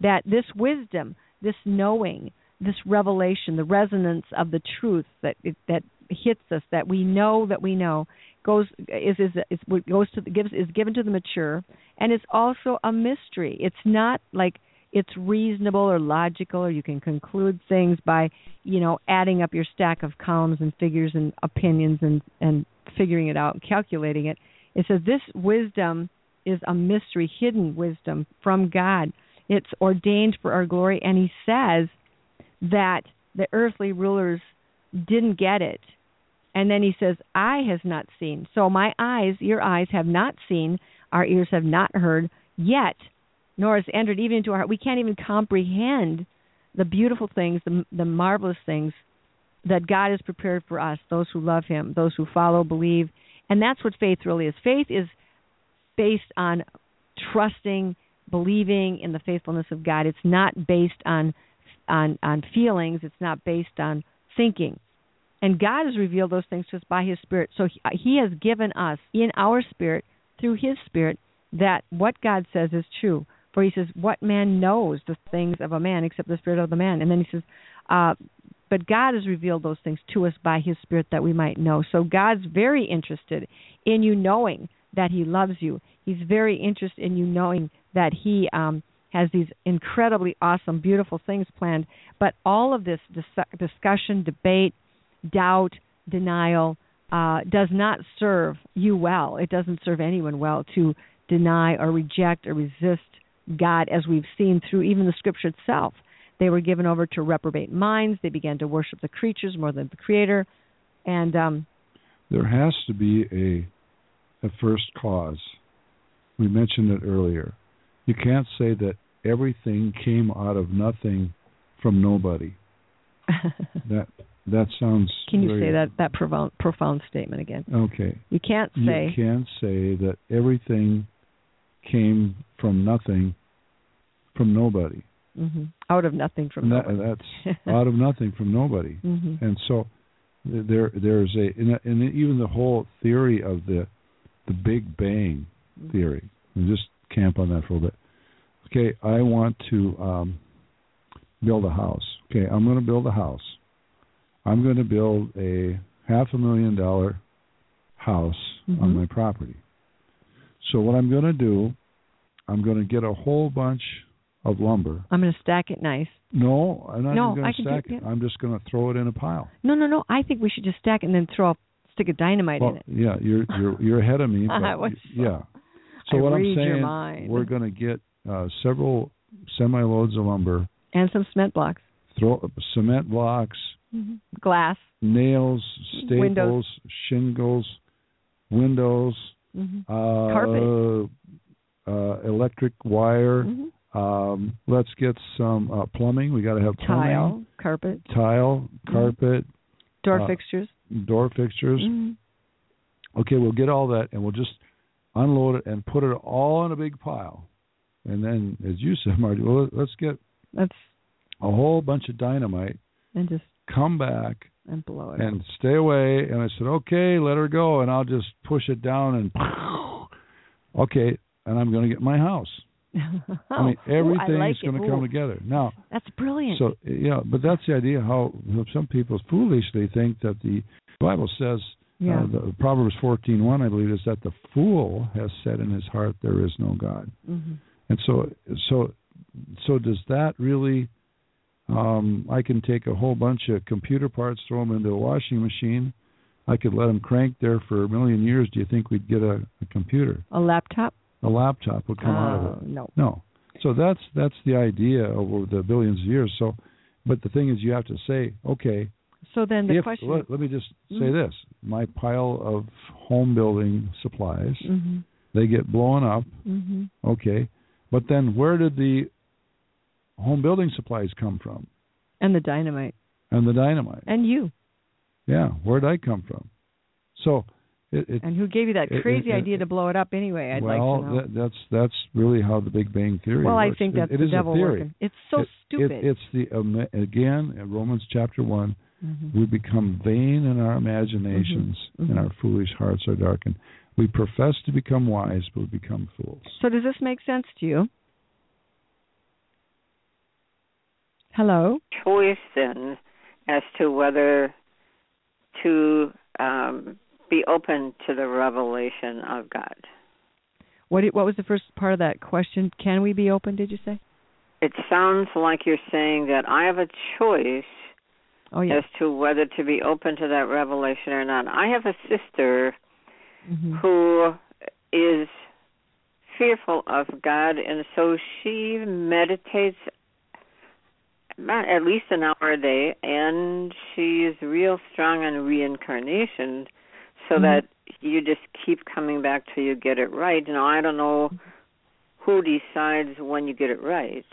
that this wisdom, this knowing, this revelation, the resonance of the truth that that hits us, that we know that we know, goes is is, is goes to gives is given to the mature, and it's also a mystery. It's not like it's reasonable or logical, or you can conclude things by you know adding up your stack of columns and figures and opinions and and figuring it out and calculating it. It says this wisdom is a mystery, hidden wisdom from God. It's ordained for our glory, and He says that the earthly rulers didn't get it. And then he says, Eye has not seen. So my eyes, your eyes have not seen, our ears have not heard yet, nor has entered even into our heart. We can't even comprehend the beautiful things, the, the marvelous things that God has prepared for us, those who love Him, those who follow, believe. And that's what faith really is. Faith is based on trusting believing in the faithfulness of God. It's not based on on on feelings. It's not based on thinking. And God has revealed those things to us by His Spirit. So He, he has given us in our spirit through His Spirit that what God says is true. For He says, "What man knows the things of a man except the spirit of the man?" And then He says, uh, "But God has revealed those things to us by His Spirit that we might know." So God's very interested in you knowing that He loves you. He's very interested in you knowing that He um, has these incredibly awesome, beautiful things planned. But all of this dis- discussion, debate, doubt, denial uh, does not serve you well. It doesn't serve anyone well to deny or reject or resist God, as we've seen through even the Scripture itself. They were given over to reprobate minds. They began to worship the creatures more than the Creator, and um, there has to be a a first cause. We mentioned it earlier. You can't say that everything came out of nothing from nobody. that that sounds. Can you very, say that that profound profound statement again? Okay. You can't say. You can't say that everything came from nothing, from nobody. Mm-hmm. Out of nothing from that, nobody. That's out of nothing from nobody. Mm-hmm. And so there there's a and even the whole theory of the the Big Bang Mm-hmm. theory. And just camp on that for a bit. Okay, I want to um, build a house. Okay, I'm going to build a house. I'm going to build a half a million dollar house mm-hmm. on my property. So what I'm going to do, I'm going to get a whole bunch of lumber. I'm going to stack it nice. No, I'm not no, even going to stack it. I'm just going to throw it in a pile. No, no, no. I think we should just stack it and then throw a stick of dynamite well, in it. Yeah, you're you're you're ahead of me. But, yeah. So I what I'm saying, we're going to get uh, several semi loads of lumber, and some cement blocks, throw cement blocks, mm-hmm. glass, nails, staples, windows. shingles, windows, mm-hmm. uh, carpet, uh, electric wire. Mm-hmm. Um, let's get some uh, plumbing. We got to have plumbing, tile, carpet, tile, carpet, door uh, fixtures, door fixtures. Mm-hmm. Okay, we'll get all that, and we'll just unload it and put it all in a big pile. And then, as you said, Marty, well, let's get let's a whole bunch of dynamite and just come back and blow it and stay away. And I said, okay, let her go, and I'll just push it down and okay, and I'm going to get my house. I mean, everything Ooh, like is going to come together. Now, that's brilliant. So yeah, but that's the idea. How some people foolishly think that the Bible says yeah. uh, the Proverbs fourteen one, I believe, is that the fool has said in his heart there is no God. Mm-hmm. And so, so, so does that really? Um, I can take a whole bunch of computer parts, throw them into a washing machine. I could let them crank there for a million years. Do you think we'd get a, a computer? A laptop? A laptop would come uh, out of it. No. No. So that's that's the idea over the billions of years. So, but the thing is, you have to say, okay. So then the if, question. Let, let me just mm-hmm. say this: my pile of home building supplies, mm-hmm. they get blown up. Mm-hmm. Okay, but then where did the home building supplies come from? And the dynamite. And the dynamite. And you. Yeah, where did I come from? So. It, it, and who gave you that crazy it, idea to blow it up anyway? I'd well, like to know. That, that's that's really how the Big Bang theory. Well, works. I think that's it, the devil working. It's so stupid. it's the um, again in Romans chapter one. Mm-hmm. We become vain in our imaginations, mm-hmm. and our foolish hearts are darkened. We profess to become wise, but we become fools. So, does this make sense to you? Hello. Choice then, as to whether to um, be open to the revelation of God. What what was the first part of that question? Can we be open? Did you say? It sounds like you're saying that I have a choice oh, yes. as to whether to be open to that revelation or not. I have a sister mm-hmm. who is fearful of God, and so she meditates at least an hour a day, and she's real strong on reincarnation, so mm-hmm. that you just keep coming back till you get it right. Now, I don't know who decides when you get it right.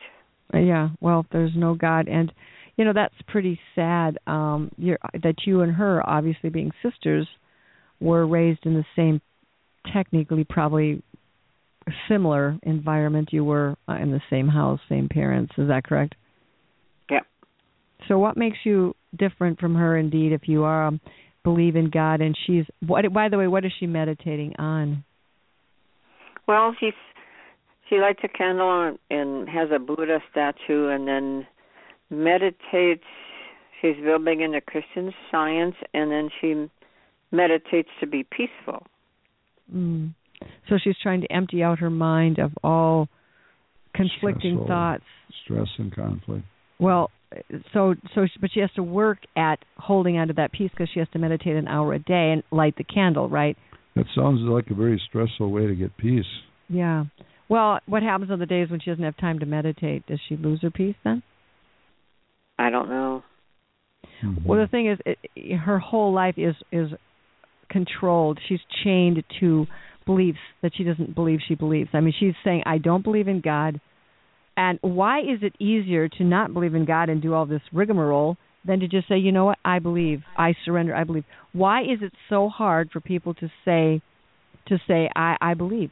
Yeah, well, there's no God, and you know that's pretty sad. Um, you're, that you and her, obviously being sisters, were raised in the same, technically probably similar environment. You were uh, in the same house, same parents. Is that correct? Yep. So, what makes you different from her? Indeed, if you are um, believe in God, and she's what? By the way, what is she meditating on? Well, she's she lights a candle and has a Buddha statue, and then meditates. She's real big into Christian science, and then she meditates to be peaceful. Mm. So she's trying to empty out her mind of all conflicting Stressful. thoughts. Stress and conflict. Well, so so she, but she has to work at holding on to that peace because she has to meditate an hour a day and light the candle, right? That sounds like a very stressful way to get peace. Yeah. Well, what happens on the days when she doesn't have time to meditate? Does she lose her peace then? I don't know. Mm-hmm. Well, the thing is, it, her whole life is is controlled. She's chained to beliefs that she doesn't believe she believes. I mean, she's saying, "I don't believe in God." And why is it easier to not believe in God and do all this rigmarole than to just say, "You know what? I believe. I surrender. I believe." Why is it so hard for people to say to say, "I I believe."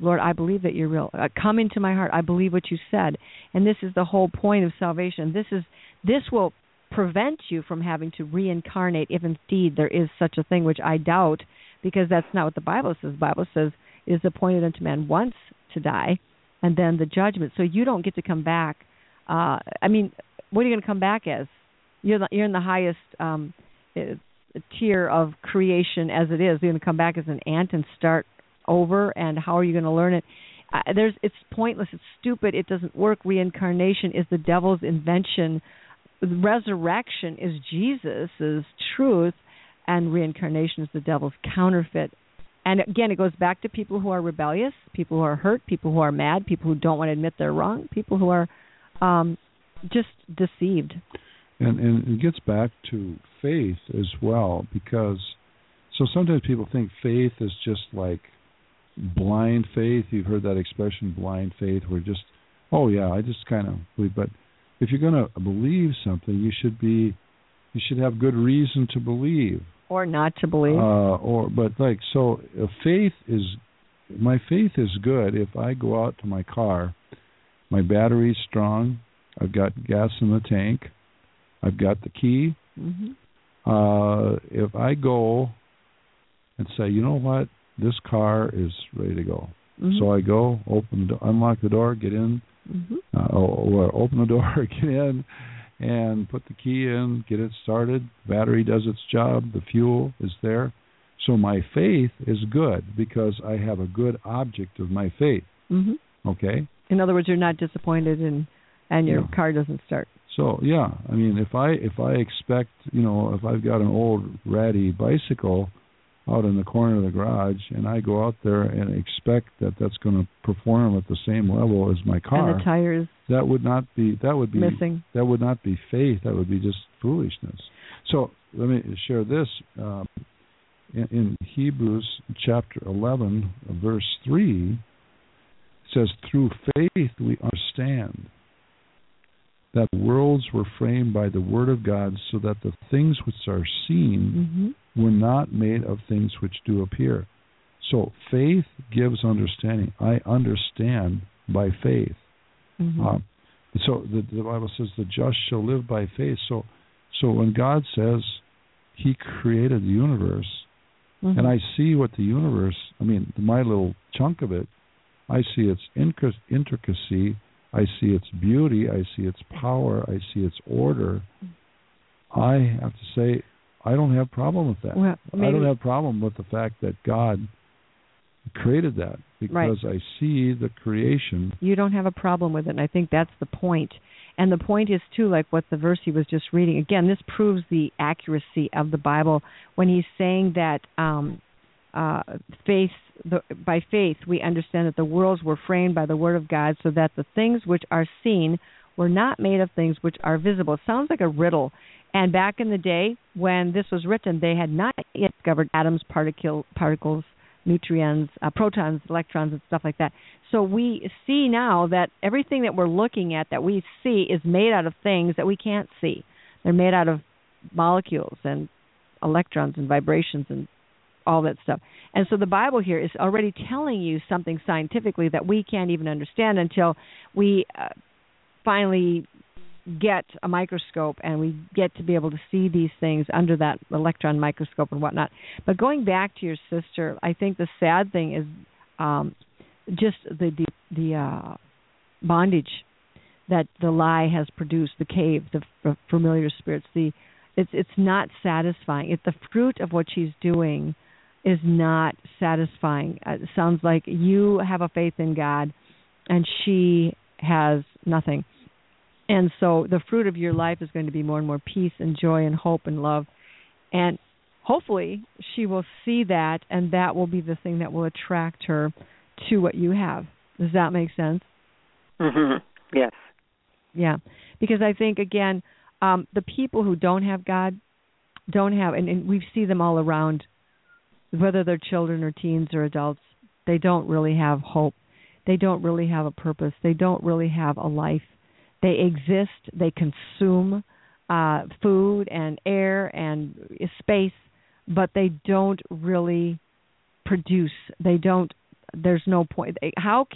Lord, I believe that you're real. Uh, come into my heart. I believe what you said. And this is the whole point of salvation. This is this will prevent you from having to reincarnate if indeed there is such a thing, which I doubt, because that's not what the Bible says. The Bible says it is appointed unto man once to die, and then the judgment. So you don't get to come back. Uh, I mean, what are you going to come back as? You're the, you're in the highest um, uh, tier of creation as it is. You're going to come back as an ant and start over. And how are you going to learn it? Uh, there's it's pointless. It's stupid. It doesn't work. Reincarnation is the devil's invention resurrection is Jesus' truth, and reincarnation is the devil's counterfeit. And again, it goes back to people who are rebellious, people who are hurt, people who are mad, people who don't want to admit they're wrong, people who are um, just deceived. And and it gets back to faith as well because so sometimes people think faith is just like blind faith. You've heard that expression blind faith where just oh yeah, I just kind of believe but if you're going to believe something, you should be you should have good reason to believe or not to believe. Uh, or but like so, faith is my faith is good if I go out to my car, my battery's strong, I've got gas in the tank, I've got the key. Mm-hmm. Uh, if I go and say, you know what, this car is ready to go, mm-hmm. so I go, open, the, unlock the door, get in, mm-hmm. uh, or, or open the door, get in, and put the key in, get it started. Battery does its job. The fuel is there. So my faith is good because I have a good object of my faith. Mm-hmm. Okay. In other words, you're not disappointed and and your Yeah. car doesn't start. So yeah, I mean, if I if I expect, you know, if I've got an old ratty bicycle out in the corner of the garage, and I go out there and expect that that's going to perform at the same level as my car, And the tires that would not be that would be missing. that would not be faith. That would be just foolishness. So let me share this. Um, in, in Hebrews chapter 11, verse 3, it says, Through faith we understand that worlds were framed by the word of God, so that the things which are seen Mm-hmm. Were not made of things which do appear. So faith gives understanding. I understand by faith. Mm-hmm. Um, so the, the Bible says the just shall live by faith. So, so when God says He created the universe, Mhm. and I see what the universe, I mean, my little chunk of it, I see its intricacy, I see its beauty, I see its power, I see its order. I have to say, I don't have problem with that. Well, I don't have problem with the fact that God created that because I see the creation you don't have a problem with it and i think that's the point. point and the point is too like what the verse he was just reading again this proves the accuracy of the bible when he's saying that um uh faith the, by faith we understand that the worlds were framed by the word of god so that the things which are seen were not made of things which are visible it sounds like a riddle and back in the day when this was written they had not yet discovered atoms particle particles neutrons, uh, protons, electrons, and stuff like that. So we see now that everything that we're looking at that we see is made out of things that we can't see. They're made out of molecules and electrons and vibrations and all that stuff. And so the Bible here is already telling you something scientifically that we can't even understand until we uh, finally get a microscope and we get to be able to see these things under that electron microscope and whatnot. But going back to your sister, I think the sad thing is um, just the the, the uh, bondage that the lie has produced, the cave, the f- familiar spirits, the it's it's not satisfying. If the fruit of what she's doing is not satisfying, uh, it sounds like you have a faith in God, and she has nothing. And so the fruit of your life is going to be more and more peace and joy and hope and love. And hopefully she will see that and that will be the thing that will attract her to what you have. Does that make sense? Mhm. Yes. Yeah. Because I think again, um the people who don't have God don't have and, and we see them all around whether they're children or teens or adults, they don't really have hope. They don't really have a purpose. They don't really have a life. They exist, they consume uh food and air and space, but they don't really produce. They don't there's no point. How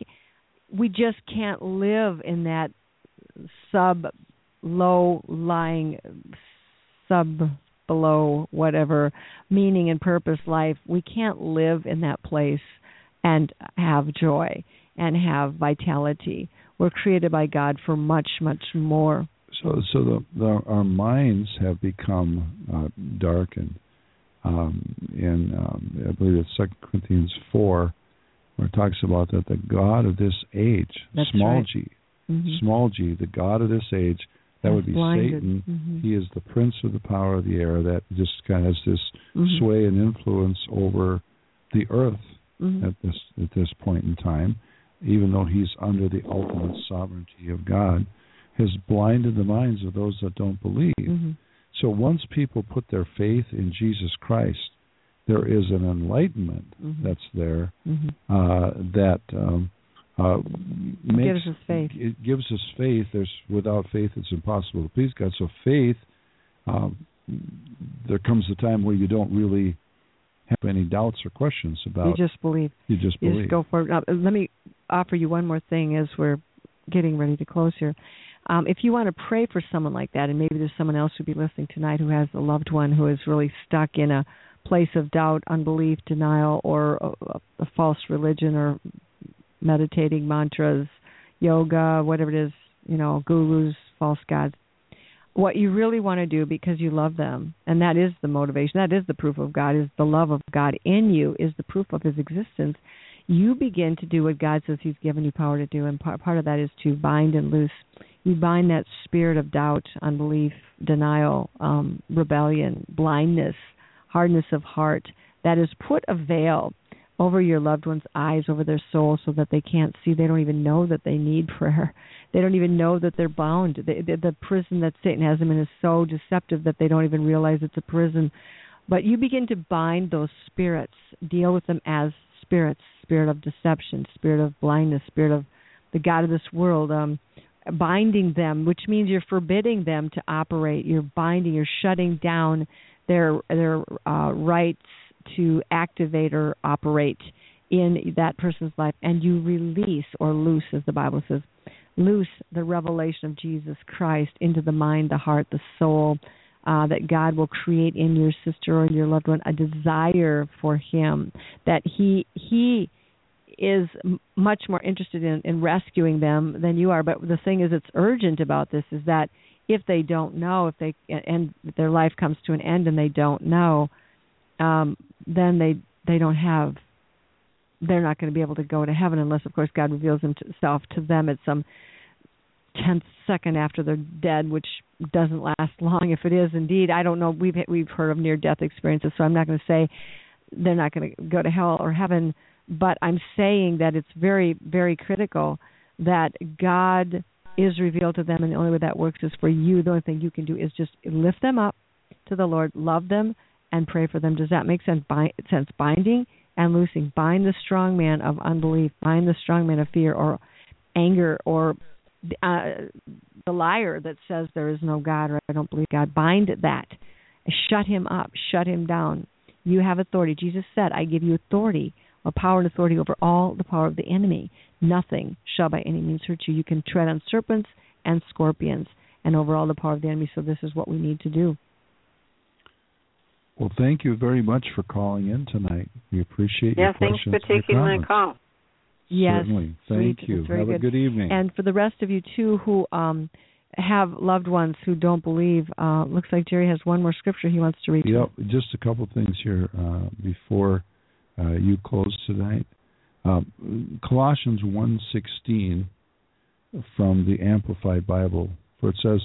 we just can't live in that sub low lying sub below whatever meaning and purpose life we can't live in that place and have joy and have vitality we're created by god for much much more so so the, the our minds have become uh, darkened um, in um, I believe it's Second Corinthians four, where it talks about that the God of this age, That's small right. g, mm-hmm. small g, the God of this age, that would be blinded. Satan. Mhm. He is the prince of the power of the air that just kind of has this Mhm. sway and influence over the earth Mhm. at this at this point in time, even though he's under the ultimate sovereignty of God, has blinded the minds of those that don't believe. Mhm. So once people put their faith in Jesus Christ, there is an enlightenment Mhm. that's there Mhm. uh, that um, uh, makes gives us faith. It gives us faith. There's without faith, it's impossible to please God. So faith, um, there comes a time where you don't really have any doubts or questions about. You just believe. you just You believe. just go for it. Now, let me offer you one more thing as we're getting ready to close here. Um, if you want to pray for someone like that, and maybe there's someone else who'd be listening tonight who has a loved one who is really stuck in a place of doubt, unbelief, denial, or a, a false religion, or meditating mantras, yoga, whatever it is, you know, gurus, false gods. What you really want to do because you love them, and that is the motivation, that is the proof of God, is the love of God in you, is the proof of His existence. You begin to do what God says He's given you power to do, and part, part of that is to bind and loose. You bind that spirit of doubt, unbelief, denial, um, rebellion, blindness, hardness of heart that has put a veil over your loved one's eyes, over their soul, so that they can't see. They don't even know that they need prayer. They don't even know that they're bound. The prison that Satan has them in is so deceptive that they don't even realize it's a prison. But you begin to bind those spirits, deal with them as spirits spirit of deception, spirit of blindness, spirit of the God of this world. Um, binding them, which means you're forbidding them to operate. You're binding, you're shutting down their their uh, rights to activate or operate in that person's life, and you release or loose, as the Bible says, loose the revelation of Jesus Christ into the mind, the heart, the soul. Uh, that God will create in your sister or your loved one a desire for Him. That He He is much more interested in, in rescuing them than you are. But the thing is, it's urgent about this is that if they don't know, if they and their life comes to an end and they don't know, um, then they they don't have. They're not going to be able to go to heaven unless, of course, God reveals Himself to them at some tenth second after they're dead, which doesn't last long. If it is indeed, I don't know. We've we've heard of near death experiences, so I'm not going to say they're not going to go to hell or heaven but I'm saying that it's very, very critical that God is revealed to them, and the only way that works is for you. The only thing you can do is just lift them up to the Lord, love them, and pray for them. Does that make sense? Bind, sense binding and loosing. Bind the strong man of unbelief. Bind the strong man of fear or anger or uh, the liar that says there is no God or I don't believe God. Bind that. Shut him up. Shut him down You have authority. Jesus said, I give you authority, or power and authority over all the power of the enemy. Nothing shall by any means hurt you. You can tread on serpents and scorpions and over all the power of the enemy. So this is what we need to do. Well, thank you very much for calling in tonight. We appreciate yeah, your thanks for taking my call. Yes, Certainly. Thank sweet. you. That's very Have a good evening. And for the rest of you too, who um, have loved ones who don't believe, uh, looks like Jerry has one more scripture he wants to read. Yep, just a couple things here uh, before uh, you close tonight. Um, Colossians 1.16 from the Amplified Bible, for it says,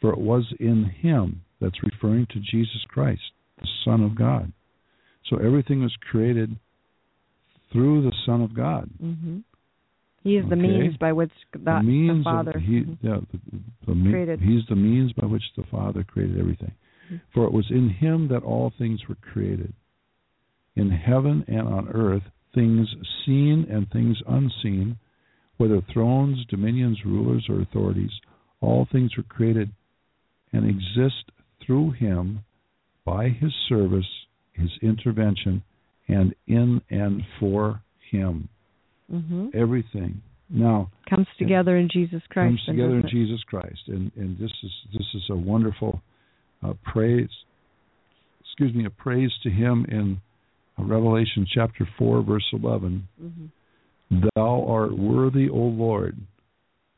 For it was in him, that's referring to Jesus Christ, the Son of God. So everything was created through the Son of God. Mm-hmm. He is the means by which the, the means the Father. of, he, Mhm. yeah, the, the Created. he's the means by which the Father created everything. Mhm. For it was in him that all things were created, in heaven and on earth, things seen and things unseen, whether thrones, dominions, rulers, or authorities, all things were created and exist through him by his service, his intervention, and in and for him. Mhm. Everything. Now, Comes together in Jesus Christ. comes together in? Jesus Christ, and and this is this is a wonderful uh, praise. Excuse me, a praise to Him in Revelation chapter four, verse eleven. Mhm. Thou art worthy, O Lord,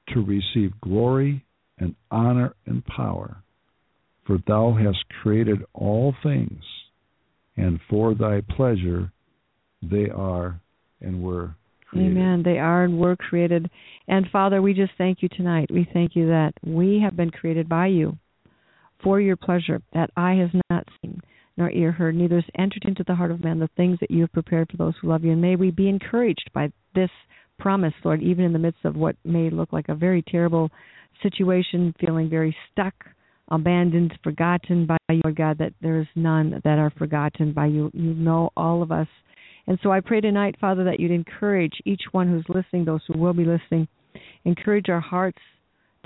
to receive glory and honor and power, for Thou hast created all things, and for Thy pleasure they are and were created. Amen. They are and were created. And Father, we just thank you tonight. We thank you that we have been created by you for your pleasure, that eye has not seen, nor ear heard, neither has entered into the heart of man the things that you have prepared for those who love you. And may we be encouraged by this promise, Lord, even in the midst of what may look like a very terrible situation, feeling very stuck, abandoned, forgotten by you, Lord God, that there is none that are forgotten by you. You know all of us. And so I pray tonight, Father, that you'd encourage each one who's listening, those who will be listening, encourage our hearts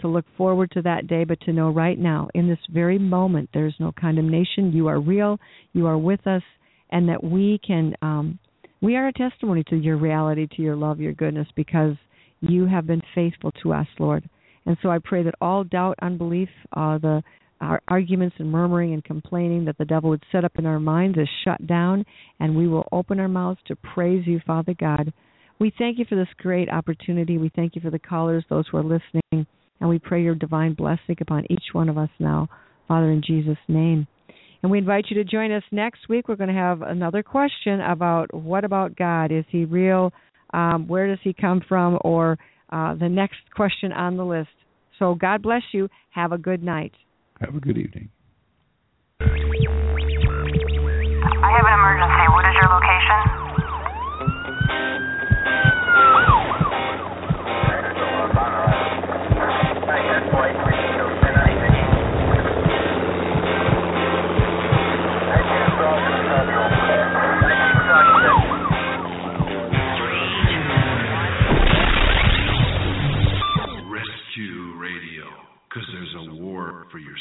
to look forward to that day, but to know right now, in this very moment, there is no condemnation. You are real, you are with us, and that we can, um, we are a testimony to your reality, to your love, your goodness, because you have been faithful to us, Lord. And so I pray that all doubt, unbelief, uh, the our arguments and murmuring and complaining that the devil would set up in our minds is shut down, and we will open our mouths to praise you, Father God. We thank you for this great opportunity. We thank you for the callers, those who are listening, and we pray your divine blessing upon each one of us now, Father, in Jesus' name. And we invite you to join us next week. We're going to have another question about what about God? Is he real? Um, where does he come from? Or uh, the next question on the list. So God bless you. Have a good night. Have a good evening. I have an emergency. What is your location? for your